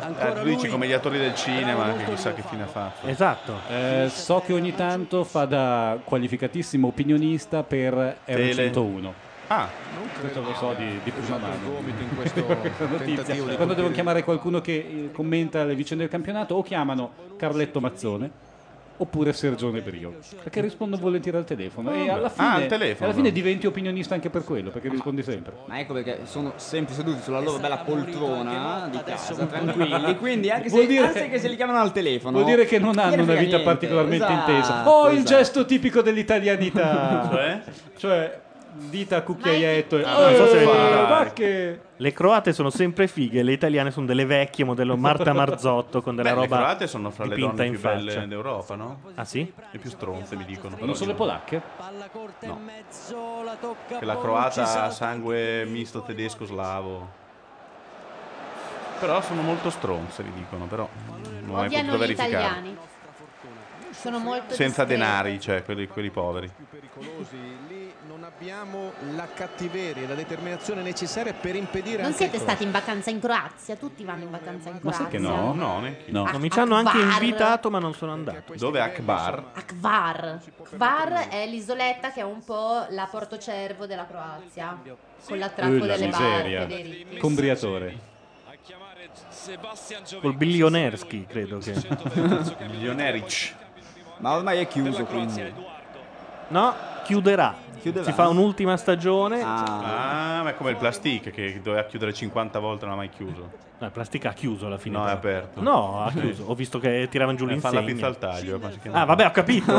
Ancora Eh, lui dice come gli attori del cinema, che chissà che fine ha fatto. Esatto. Eh, so che ogni tanto fa da qualificatissimo opinionista per R101. Ah, questo lo so di, di prima mano. tentativo di Quando devono chiamare qualcuno che eh, commenta le vicende del campionato, o chiamano Carletto Mazzone oppure Sergione Brio perché rispondo volentieri al telefono e alla fine, Ah, al telefono. alla fine diventi opinionista anche per quello perché rispondi sempre Ma ecco perché sono sempre seduti sulla loro bella poltrona di casa, tranquilli. Quindi anche Vuol se, dire- anche che se li chiamano al telefono. vuol dire che non hanno una vita niente. particolarmente Esatto, intesa oh il esatto. gesto tipico dell'italianità Cioè? cioè dita a cucchiaietto. e- Ah, non so se Eh, avete- ma che- Le croate sono sempre fighe, le italiane sono delle vecchie, modello Marta Marzotto, con della Beh, roba le croate sono fra le dipinta donne in più faccia. belle d'Europa, no? Ah sì? Le più stronze mi dicono. Non sono le polacche? No. la tocca Che la croata ha sangue misto tedesco-slavo. Però sono molto stronze, mi dicono, però non ho mai Odiano potuto gli verificare. italiani. Sono molto Senza discreti. denari, cioè quelli, quelli poveri. pericolosi. Abbiamo la cattiveria, la determinazione necessaria per impedire Non siete stati in vacanza in Croazia? Tutti vanno in vacanza in Croazia. No, neanche io. No, mi ci hanno anche Akbar. invitato, ma non sono andato. Dove Akbar? Kvar. Kvar è l'isoletta che è un po' la Portocervo della Croazia. Con l'attracco la delle miseria. barche, dei ricchi. Combriatore. Col Bilionerski, credo che. Bilioneric. Ma ormai è chiuso, quindi. No, chiuderà. Chiuderà? Si fa un'ultima stagione. Ah, ma è come il Plastic che doveva chiudere 50 volte e non ha mai chiuso. No, il Plastica ha chiuso alla fine. No, è però. aperto. No, ha chiuso. Ho visto che tiravano giù Eh, fa la l'insegna. pizza al taglio. Ah, vabbè, ho capito.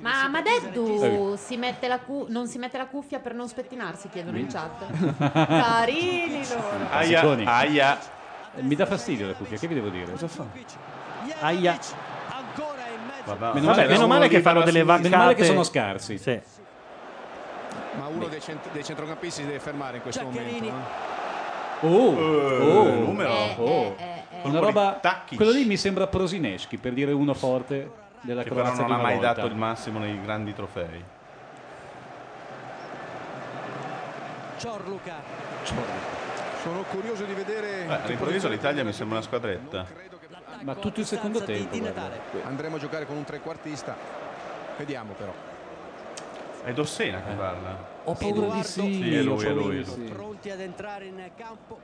Ma Madeddu si mette la cu- non si mette la cuffia per non spettinarsi, chiedono in chat. Carini loro. Aia, Aia, aia. Mi dà fastidio la cuffia, che vi devo dire? Cosa fa? Aia. Vabbè, Vabbè, meno male che fanno delle vaccate. Meno male che sono scarsi. Sì. Ma uno dei, cent- dei centrocampisti si deve fermare in questo momento. eh. Oh, oh, numero. Eh, oh. Una roba. Quello lì mi sembra Prosineschi per dire uno forte della Che però Croazia non di ha mai volta. dato il massimo nei grandi trofei. Ciorluca. Sono curioso di vedere. Beh, all'improvviso l'Italia mi sembra una squadretta. Ma tutto il secondo tempo. Andremo a giocare con un trequartista. Vediamo però. È Dossena che parla. Ho paura di sì. Sì, è lui, è lui. di è lui. sì. Pronti ad entrare in campo.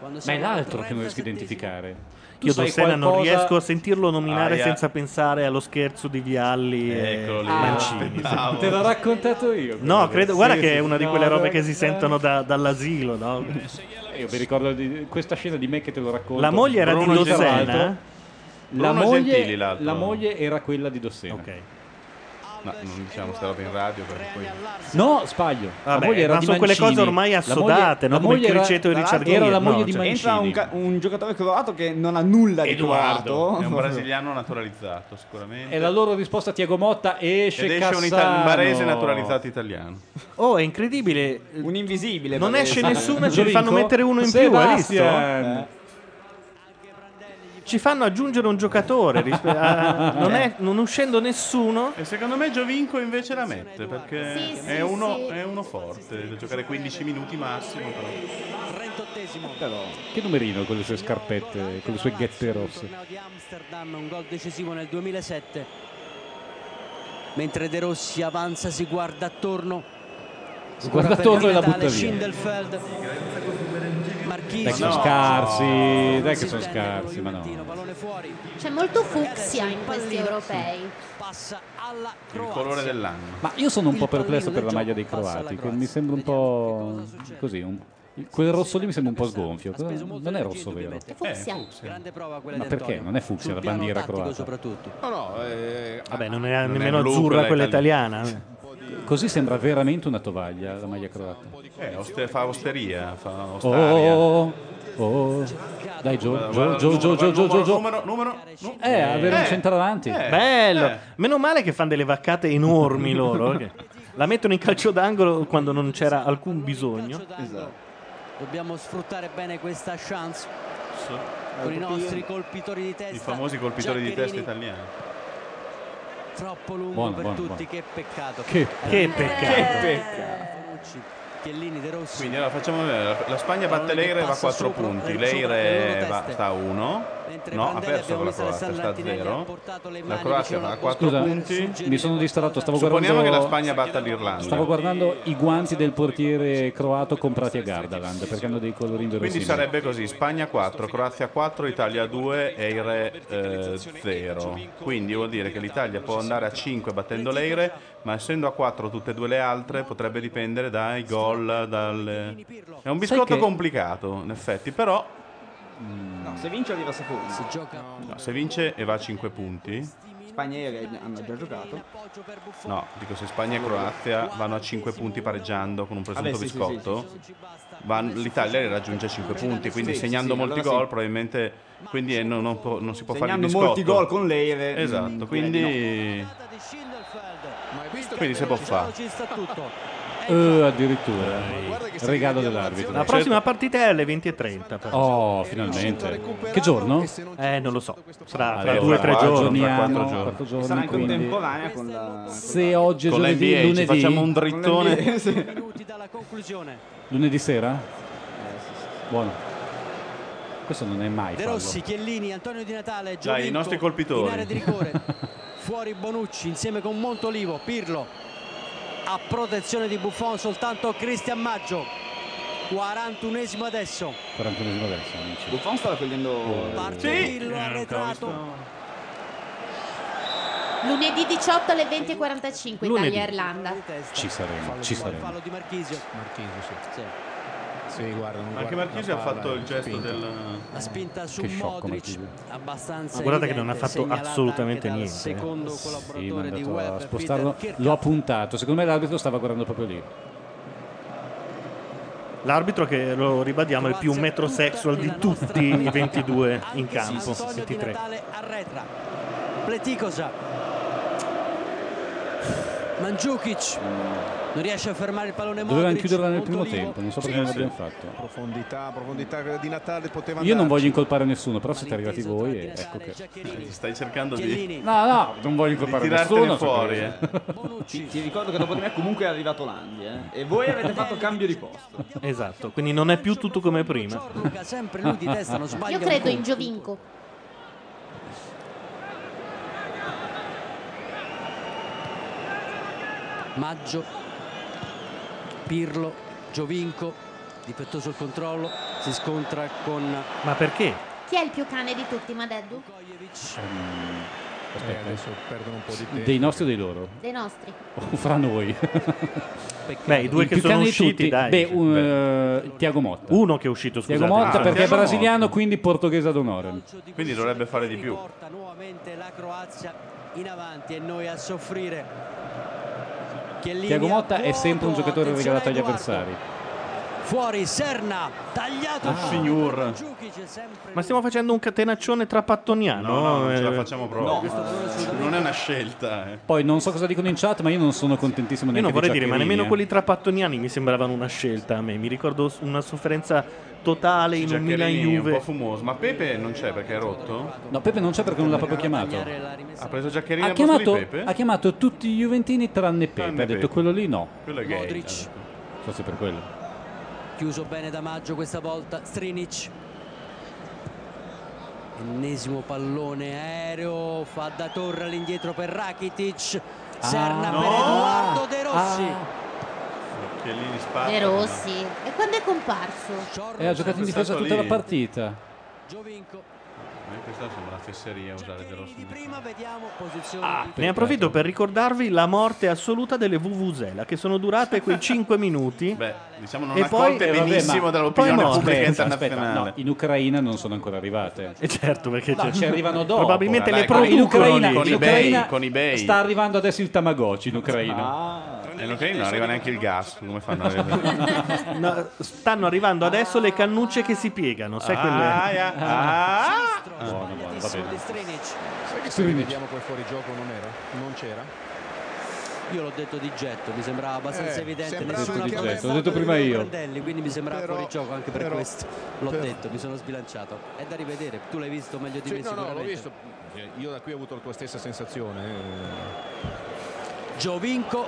Ma è l'altro al che non riesco a 37esimo. identificare. Tu Io Dossena non qualcosa- riesco a sentirlo nominare Aia. senza pensare allo scherzo di Vialli Eccolo e lì. Mancini. sì. Aspettavo. Te l'ho raccontato io. No, credo, guarda Sì, che sì, è una di no, quelle robe no, che si eh. sentono da- dall'asilo, no? Io mi ricordo di questa scena di me che te lo racconto. La moglie era di Bruno Dossena? La moglie, Gentili, l'altro. la moglie era quella di Dossena. Ok. No, non diciamo questa roba in radio perché poi... No, sbaglio. Vabbè, la moglie era ma di sono quelle Mancini. cose ormai La assodate, no? la Come il moglie era- criceto di tra Richard l'altro Era la moglie no, di cioè- Mancini. Entra un, ca- un giocatore croato che non ha nulla di Edoardo, croato. è un brasiliano naturalizzato sicuramente. E la loro risposta a Tiago Motta esce Ed esce un, Cassano. ita- un barese naturalizzato italiano. Oh, è incredibile. Un invisibile. Non barese. esce nessuno e ci Giovinco? fanno mettere uno in più, hai visto? Sebastian. Ci fanno aggiungere un giocatore. rispe- a- non, è- non uscendo nessuno. E secondo me Giovinco invece la mette perché Sì, sì, è, uno, sì. è uno forte, deve giocare 15 minuti massimo. Però. 38esimo. Però. Che numerino con le sue scarpette, con le sue ghette rosse. Torneo di Amsterdam, un gol decisivo nel 2007. Mentre De Rossi avanza, si guarda attorno. Si guarda attorno e la butta via. Schindelfeld. Marchisio. Dai che sono no. scarsi, dai che sono scarsi, ma no. C'è molto fucsia in questi europei. Passa alla Il Croazia. colore dell'anno. Ma io sono un po' perplesso per la maglia dei croati, che mi sembra un po' così. un- Quel rosso lì mi sembra un po' sgonfio. Non è rosso vero. È fucsia. Prova quella Ma perché? Non è fucsia la bandiera croata. soprattutto. No, no. eh, Vabbè, non è Non è nemmeno blu azzurra quella quella italiana. italiana. Così sembra veramente una tovaglia la maglia croata. Eh, oste- fa osteria, fa Oh, ostaria. oh, oh. Dai Gio, Guarda, Gio, guarda, Gio, Gio, Gio, Gio, Gio, Gio. Numero, numero, numero. Eh, avere un Eh. centravanti. Eh. Bello. Eh. Meno male che fanno delle vaccate enormi loro. che la mettono in calcio d'angolo quando non c'era alcun bisogno. Esatto. Dobbiamo sfruttare bene questa chance con i nostri colpitori di testa. I famosi colpitori di testa Giaccherini, italiani. Troppo lungo Buono, per buono, tutti, buono. che peccato. Che Che peccato. Chiellini, De Rossi. Quindi allora facciamo vedere, la- la Spagna batte che Leire va a passa 4 sopra, punti, le Leire va, sta a 1, Mentre no, ha perso abbiamo con la visto Croazia, Alessandro sta a Antinelli, ha 0. portato le La Croazia va a alla 4 Scusa, punti. mi sono distratto, stavo Supponiamo che la guardando, Spagna batta l'Irlanda. stavo guardando i guanti del portiere croato comprati a Gardaland perché hanno dei colori Quindi inverosimili. sarebbe così, Spagna 4, Croazia 4, Italia 2, Eire eh, 0. Quindi vuol dire che l'Italia può andare a 5 battendo l'Eire, ma essendo a 4 tutte e due le altre potrebbe dipendere dai gol, dalle... È un biscotto che- complicato, in effetti, però No, se vince arriva secondo. Si gioca no, se vince e va a 5 punti, Spagna e hanno già giocato. No, dico se Spagna e Croazia vanno a 5 punti pareggiando con un presunto Vabbè, sì, biscotto, sì, sì, van- l'Italia li raggiunge a 5 punti, quindi segnando sì, molti allora gol sì. probabilmente quindi eh, non, non può- non si può fare il Segnando biscotto. molti gol con l'Eire, Esatto, quindi direi quindi si può fare. Eh, addirittura. Regalo dell'arbitro. La prossima partita è alle 20.30. però. Oh, finalmente. Che giorno? Eh, non lo so. Sarà beh, due o tre fra giorni. ragioniamo, Fra quattro giorni. quattro giorni, Sarà in quindi- contemporanea con la... Se oggi è Con giovedì, NBA ci lunedì. facciamo un drittone. Con la NBA, sì. Minuti dalla conclusione. Lunedì sera? Eh, Buono. Questo non è mai De fallo. Rossi, Chiellini, Antonio Di Natale, Dai, Giovinco, i nostri colpitori. in area di rigore. Fuori Bonucci insieme con Montolivo, Pirlo. A protezione di Buffon soltanto Cristian Maggio. 41esimo adesso. 41esimo adesso, amici. Buffon sta raccogliendo... Parte Pirlo arretrato. Lunedì 18 alle 20.45 Lunedì. Italia-Irlanda. Ci saremo, ci saremo. Fallo di Marchisio. Marchisio, sì. Sì. Sì, guarda, Anche la ha fatto il gesto spinta. del... La spinta su Che sciocco, Modric, Marchisio. abbastanza Ma guardate che non ha fatto assolutamente niente. Secondo Sì, ma è collaboratore di andato Web, spostarlo. Peter Lo ha puntato. Secondo me l'arbitro stava guardando proprio lì. L'arbitro che lo ribadiamo è il più metrosexual di tutti i 22 in campo. Antonio Di 23. Natale arretra. Pleticosa. Mandzukic non riesce a fermare il pallone Modric. Dovevano chiuderla nel primo Montolivo. tempo, non so perché non l'abbiamo fatto. Profondità, profondità di Natale poteva Io non voglio incolpare nessuno, però siete arrivati voi e ecco che... Stai cercando di... No, no, non voglio incolpare nessuno. fuori, eh. Ti, ti ricordo che dopo di me comunque è arrivato Landi, eh? E voi avete fatto cambio di posto. Esatto, quindi non è più tutto come prima. Sempre lui di testa, non sbaglia Io credo in. Giovinco. Maggio, Pirlo, Giovinco, difettoso il controllo, si scontra con Ma perché? Chi è il più cane di tutti, Madeddu? Eh, Aspetta, adesso perdono un po' di tempo. dei nostri o dei loro? Dei nostri. O fra noi? Beh, i due Il che più sono usciti, dai. Beh, un, eh, Tiago Motta. Uno che è uscito, scusate. Tiago Motta Ah, perché è Thiago brasiliano, quindi portoghese ad onore. Quindi dovrebbe fare di più. Porta nuovamente la Croazia in avanti e noi a soffrire. Tiago Motta è sempre un giocatore regalato agli avversari. Fuori Serna, tagliato Ah, il signor. Ma stiamo facendo un catenaccione trapattoniano? No, no, non ce la Eh, facciamo proprio. Non è una scelta. eh. Poi non so cosa dicono in chat, ma io non sono contentissimo Io non vorrei di dire, ma nemmeno eh. quelli trapattoniani mi sembravano una scelta a me. Mi ricordo una sofferenza totale in un Milan è un po' Juve. fumoso. Ma Pepe non c'è perché è rotto? No, Pepe non c'è perché non l'ha proprio chiamato. Ha preso Giaccherini Ha chiamato, Pepe? ha chiamato tutti i Juventini tranne Pepe. Tranne ha detto Pepe. quello lì no. Quello è gay. Modric. Forse per quello. Chiuso bene da Maggio questa volta Strinic ennesimo pallone aereo fa da torre all'indietro per Rakitic Serna no! per Edoardo De Rossi Ah. Spazio. De Rossi. E quando è comparso? E ha giocato in difesa tutta lì. la partita. Giovinco questa sembra una fesseria usare De Rossi. prima vediamo posizione Ah, di Ne approfitto per ricordarvi la morte assoluta delle Vuvuzela, che sono durate quei 5 minuti. Beh, diciamo non E poi- accolte eh, vabbè, benissimo dall'opinione poi pubblica Aspetta, internazionale. aspetta, no, in Ucraina non sono ancora arrivate. E certo, perché No, ci arrivano dopo. Probabilmente Dai, le con- producono in Ucraina, con in eBay, Ucraina con eBay. sta arrivando adesso il Tamagotchi in Ucraina. E in Ucraina non arriva neanche il gas. Come fanno a? No, stanno arrivando adesso le cannucce che si piegano, sai quelle... Ah, yeah. Ah. Buono, buono, va bene. di Strinic Sai che se rivediamo quel fuorigioco non era? Non c'era? io l'ho detto di getto mi sembrava abbastanza Eh, evidente sembrava nessuno me protestato L'ho detto prima io. Prandelli, quindi mi sembrava Però- fuori gioco anche per però- questo l'ho però- detto mi sono sbilanciato è da rivedere tu l'hai visto meglio di Sì, me no, no, l'ho sicuramente visto. Io da qui ho avuto la tua stessa sensazione. eh. Giovinco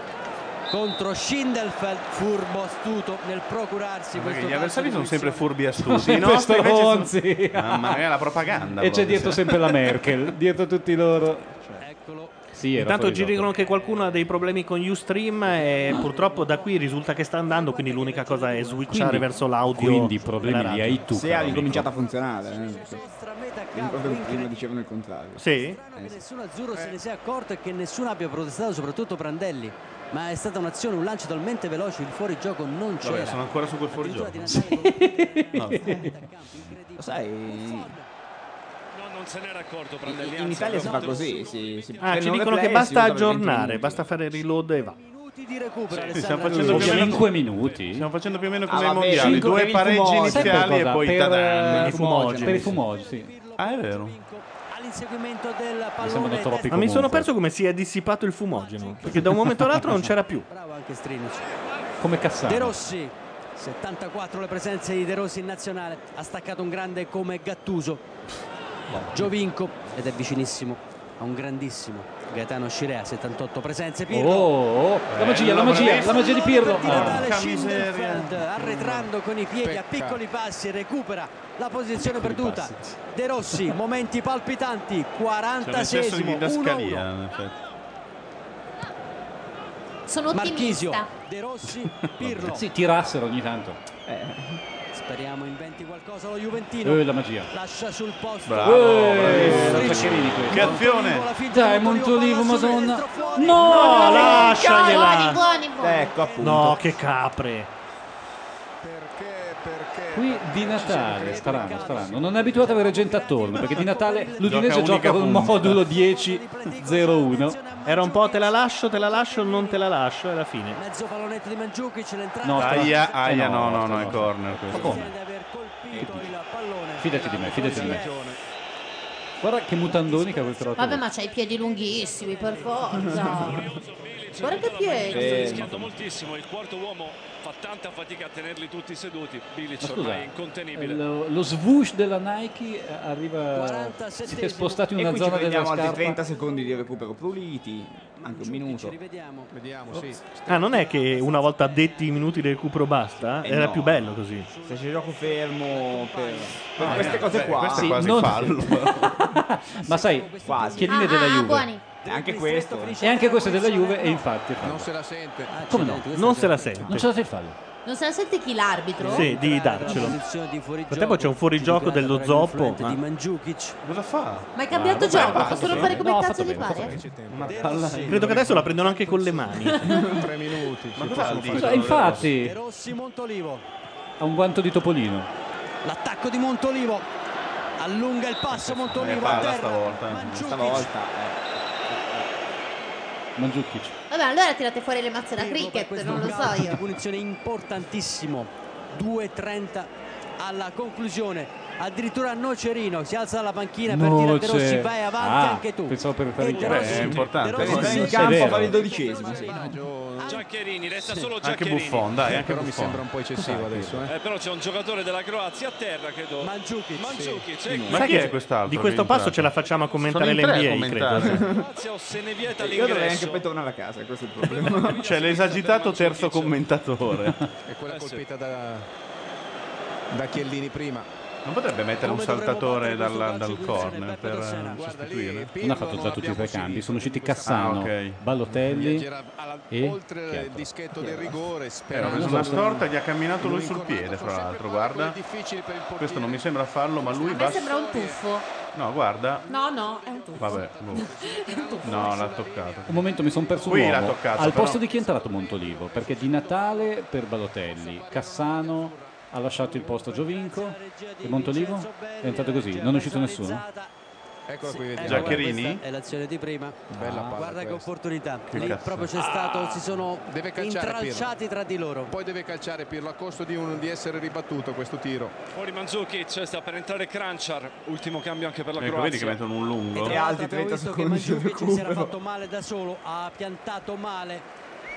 contro Schindelfeld furbo astuto nel procurarsi Perché questo gli avversari sono sempre furbi e astuti. I Sempre nostri invece sono- stronzi. Mamma mia, la propaganda. E c'è dietro sempre la Merkel, dietro tutti loro. eccolo Sì, era Intanto ci dicono che qualcuno ha dei problemi con Ustream e purtroppo da qui risulta che sta andando, quindi l'unica cosa è switchare Quindi- verso l'audio. Quindi i problemi li hai tu. Se ha ricominciato a funzionare. eh. Prima- dicevano il contrario. Sì? che nessun azzurro se ne sia accorto e che nessuno abbia protestato soprattutto Prandelli ma è stata un'azione un lancio talmente veloce il fuorigioco non c'era Vabbè, sono ancora su quel fuorigioco. Natale con- Lo sai, No, non se n'era accorto Prandelli. In Italia si fa così. Si, si Ah, ci dicono che basta si usano 20 aggiornare, basta fare reload e va. di recupero Sì, stiamo facendo Nucci. più o meno 5 minuti. Stiamo facendo più o meno Ah, come ai vabbè, mondiali, due per pareggi per iniziali e poi per, tadam. eh, i fumogeni. per i fumogeni, sì. Ah, è vero. All'inseguimento del pallone Ma mi sono perso come si è dissipato il fumogeno, perché da un momento all'altro non c'era più. bravo anche Strinic Come Cassano. De Rossi 74 le presenze di De Rossi in nazionale ha staccato un grande come Gattuso Giovinco ed è vicinissimo a un grandissimo Gaetano Scirea 78 presenze Oh, Pirlo oh, la magia, la magia, la magia di Pirlo. di Ah. Natale miseria. arretrando con i piedi a Peccato. piccoli passi recupera la posizione perduta. De Rossi momenti palpitanti C'è un eccesso di 46esimo 1-1 didascalia, in effetti. Sono Marchisio ottimista. De Rossi Pirlo Sì, tirassero ogni tanto. speriamo inventi qualcosa lo Juventino Eh, la magia. lascia sul posto Bravo, Eh. Che azione! Dai, Montolivo, madonna. No, No, Buoni, lasciagliela! buoni, buoni. Ecco appunto. No, che capre. Qui di Natale, strano, strano. Non è abituato ad avere gente attorno, perché di Natale l'Udinese Gioca col punta. modulo 10-0-1. Era un po' te la lascio, te la lascio, non te la lascio, e alla fine. mezzo pallonetto di Mandzukic l'entrata No, Aia, Eh, aia, no, no, no, no, no, è no. corner Ma questo. come? il pallone Fidati di me, fidati di me. Guarda che mutandoni che ha quel trovato. Vabbè, ma c'hai i piedi lunghissimi, per forza. Guarda che piedi. Eh, Ha rischiato moltissimo, il quarto uomo fa tanta fatica a tenerli tutti seduti. Bilic scusa, ormai è incontenibile. lo, lo swoosh della Nike arriva. 47esimo. Si è spostato in E una qui ci zona della prendiamo altri scarpa. 30 secondi di recupero puliti, anche un ci minuto. Vediamo, sì. Ah, non è che una volta detti i minuti di recupero basta? Eh, Era no. più bello così. Se c'è gioco fermo per, per Ah, queste cose qua, questo Sì, quasi non- fallo. Ma sai, quasi. chiedine Ah, della ah, Juve. buoni. Anche questo. E anche questa è della Juve, e infatti. Non se la sente. Come no? Non se la Non sente. ce la sei fallo. Non se la sente chi l'arbitro? Sì, di darcelo. Frattempo c'è un fuorigioco dello zoppo. di ma- Cosa fa? Ma hai cambiato Ah, vabbè, gioco, ha possono fare come No, cazzo fatto gli bene, pare? Una palla Credo che adesso la prendono anche con le mani. Tre minuti. Ma il fare. dito? Eh, infatti, Rossi Montolivo ha un guanto di topolino. l'attacco di Montolivo allunga il passo Montolivo a terra stavolta. Mandzukic. Stavolta, eh. Mandzukic. Vabbè, allora tirate fuori le mazze da per cricket, non lo so io. punizione importantissimo 2.30 alla conclusione addirittura Nocerino si alza dalla panchina per dire a De Rossi vai avanti Ah, anche tu pensavo per fare il Rossi- è importante. De Per Rossi in si- È campo vero. a fare il dodicesimo, sì. Giaccherini, resta solo Anche Giaccherini. Buffon, dai, anche Però mi Buffon. sembra un po' eccessivo adesso. Eh. Eh, però c'è un giocatore della Croazia a terra, credo. Mandzukic Mandzukic, sì. Ma Sai chi è quest'altro? Di questo è passo ce la facciamo a commentare l'NBA, commentare. credo. Croazia o se ne vieta Io dovrei l'ingresso. anche poi tornare a casa, questo è il problema. C'è l'esagitato terzo commentatore. E quella colpita da, da Chiellini prima. Non potrebbe mettere un saltatore dal, dal corner per eh, sostituire? Non ha fatto già tutti i tre cambi. Sono usciti Cassano, Ah, ok. Ballotelli e il dischetto del rigore Eh, sperando preso una storta gli ha camminato lui sul piede, fra l'altro, guarda. Questo non mi sembra farlo, ma lui va... sembra un tuffo. No, guarda. No, no, è un tuffo. Vabbè, boh. no, l'ha toccato. Un momento mi sono perso un Qui l'ha toccato, Al però. posto di chi è entrato Montolivo? Perché di Natale per Balotelli, Cassano ha lasciato il posto a Giovinco e Montolivo è entrato così, non è uscito nessuno. Eccola qui, Sì, vediamo. Giaccherini? È l'azione di prima. Bella Ah, palla Guarda che opportunità. Che Lì cazzo. proprio c'è stato, si sono intralciati tra di loro. Poi deve calciare Pirlo a costo di, un- di essere ribattuto questo tiro. Fuori Mandzukic, sta per entrare Krančar, ultimo cambio anche per la Ecco, vedi che Croazia. mettono un lungo. E altri abbiamo 30 visto che secondi di Mandzukic si era recupero. fatto male da solo, ha piantato male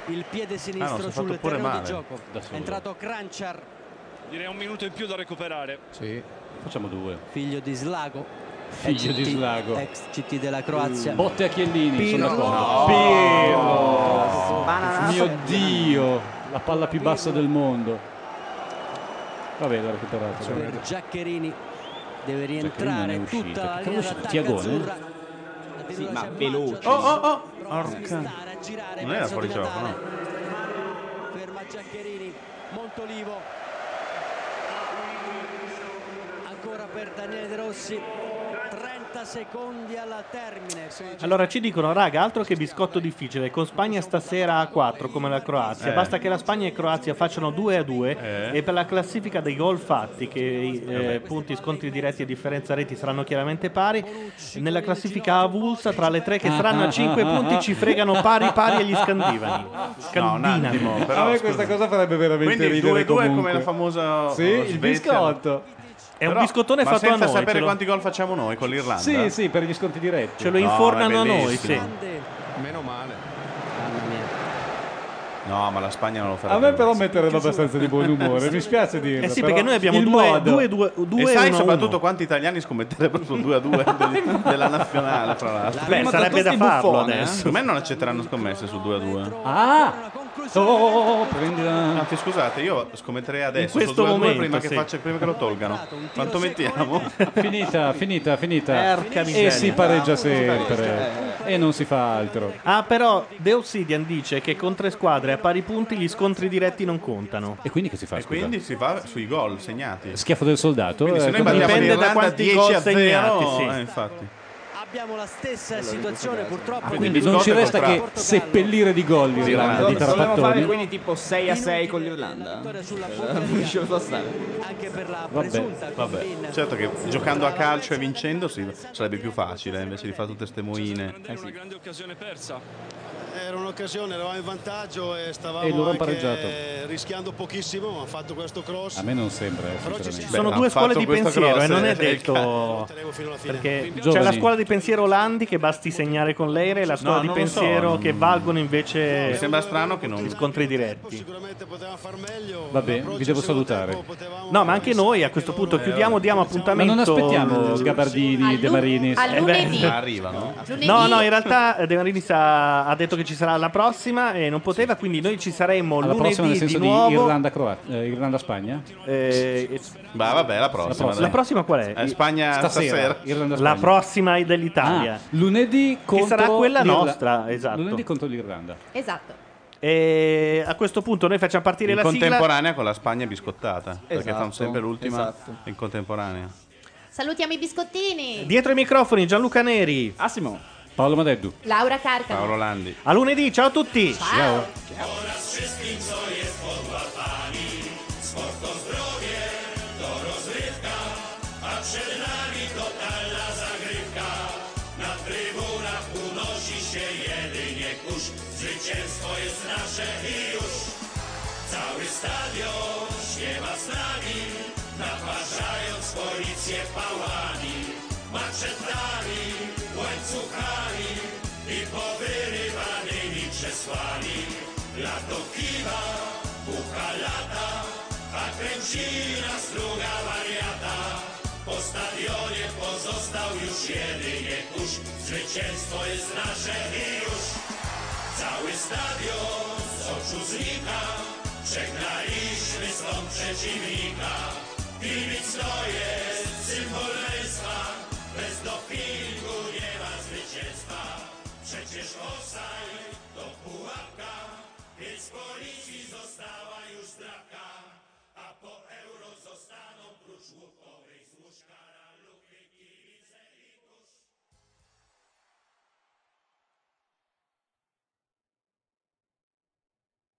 il piede Ah, no, sinistro si è fatto sul terreno di gioco. È entrato Krančar, Direi un minuto in più da recuperare. Sì. Facciamo due. figlio di Slago. Figlio di Slago. Ex CT della Croazia. Botte a Chiellini, Pirlo. sono d'accordo. No. Pirlo! Bananato. Mio Dio! La palla più bassa del mondo. Vabbè, l'ha recuperato. dai. per Giaccherini deve rientrare non è uscito. tutta la Che linea d'attacco Tiagone? azzurra Sì, ma veloce. Oh, oh, oh! Prova a Orca. smistare, a girare Non era fuori gioco, no? ferma Giaccherini Montolivo ancora per Daniele De Rossi 30 secondi al termine. Allora ci dicono, raga, altro che biscotto difficile, con Spagna stasera a 4 come la Croazia, Eh. basta che la Spagna e Croazia facciano 2 a 2 Eh. e per la classifica dei gol fatti, che i eh, punti, scontri diretti e differenza reti saranno chiaramente pari, nella classifica avulsa tra le tre che saranno a 5 punti ci fregano pari pari agli scandinavani. No, un Scandinavi. attimo, A però, me scusa. questa cosa farebbe veramente Quindi ridere 2-2 come comunque. la famosa Sì, oh, il Svezia. biscotto. È un Però- biscottone ma fatto a senza noi, sapere ce lo- quanti gol facciamo noi con l'Irlanda. Sì, sì, per gli sconti diretti. Ce lo No, informano è a noi, sì. Meno male. Mamma mia. No, ma la Spagna non lo farà. A me però metterebbe abbastanza di buon umore, mi spiace dirlo. Eh sì, però perché noi abbiamo due, due, due, due E sai uno a soprattutto uno. quanti italiani scommetterebbero sul 2-2 del- della nazionale, fra l'altro. Beh, sarebbe da farlo adesso. Secondo me non accetteranno scommesse sul 2-2. Ah! Oh, prendila. Anzi, scusate, io scommetterei adesso In questo sul 2-2 momento, prima, che sì. faccia- prima che lo tolgano. Quanto mettiamo? Finita, finita, finita. Miseria. E si pareggia sempre. E non si fa altro. Ah, però The Obsidian dice che con tre squadre a pari punti gli scontri diretti non contano. E quindi che si fa? E scusa? quindi si va sui gol segnati. Schiaffo del soldato? Quindi se eh, noi battiamo Dipende da quanti 10 gol a 0, segnati, sì. eh, infatti. Abbiamo la stessa situazione purtroppo. Quindi il non ci resta che seppellire di gol l'Irlanda di Trapattoni. quindi tipo 6 a 6 con l'Irlanda? Stare. Anche per la Vabbè, presunta Vabbè, certo che giocando a calcio e vincendo sì, sarebbe più facile invece di fare tutte ste moine. È una grande occasione persa. Era un'occasione, eravamo in vantaggio e stavamo E rischiando pochissimo, ma ha fatto questo cross. A me non sembra, eh, Però ci sinceramente. Sono Beh, due scuole di pensiero cross, e non è eh, detto Tenevo fino alla fine. perché c'è la scuola di pensiero Landi che basti segnare con l'Eire e la scuola No, di so, pensiero non- che valgono Mi invece sembra strano che non... scontri diretti. Sicuramente potevamo far meglio. Vabbè, vi devo salutare. No, ma anche noi a questo punto chiudiamo, diamo Ma appuntamento. non aspettiamo Gabardini, De Marinis. A lunedì. Arrivano. No, no, in realtà eh, De Marinis ha, ha detto che ci sarà la prossima e non poteva, quindi noi ci saremo Alla lunedì prossima nel senso di di, nuovo. Irlanda-Croazia, eh, Irlanda-Spagna? Eh, Bah, vabbè, la prossima. prossima. la prossima qual è? Eh, Spagna Stasera, stasera. Irlanda-Spagna. La prossima è dell'Italia. Ah, lunedì contro sarà quella l'Irla- nostra, esatto. Lunedì contro l'Irlanda. Esatto. E a questo punto noi facciamo partire In la sigla. contemporanea con la Spagna biscottata. Perché Esatto, fanno sempre l'ultima esatto. in contemporanea. Salutiamo i biscottini. Dietro i microfoni Gianluca Neri. Assimo. Paolo Madeddu. Laura Carcano. Paolo Landi. A lunedì, ciao a tutti. Ciao. Sporto zdrowie, to rozrywka, a przed nami totalna zagrywka. Na trybunach unosi się jedynie kurz, zwycięstwo jest nasze i już. Cały stadion śpiewa z nami, naparzając policję pałami, maczetami, i powyrywanymi krzesłami. Lato kiwa, pucha lata, a kręci nas druga wariata. Po stadionie pozostał już jedynie kurz, zwycięstwo jest nasze i już. Cały stadion z oczu znika, przegraliśmy stąd przeciwnika. Kibic to jest symbol Spory ci została już drapka.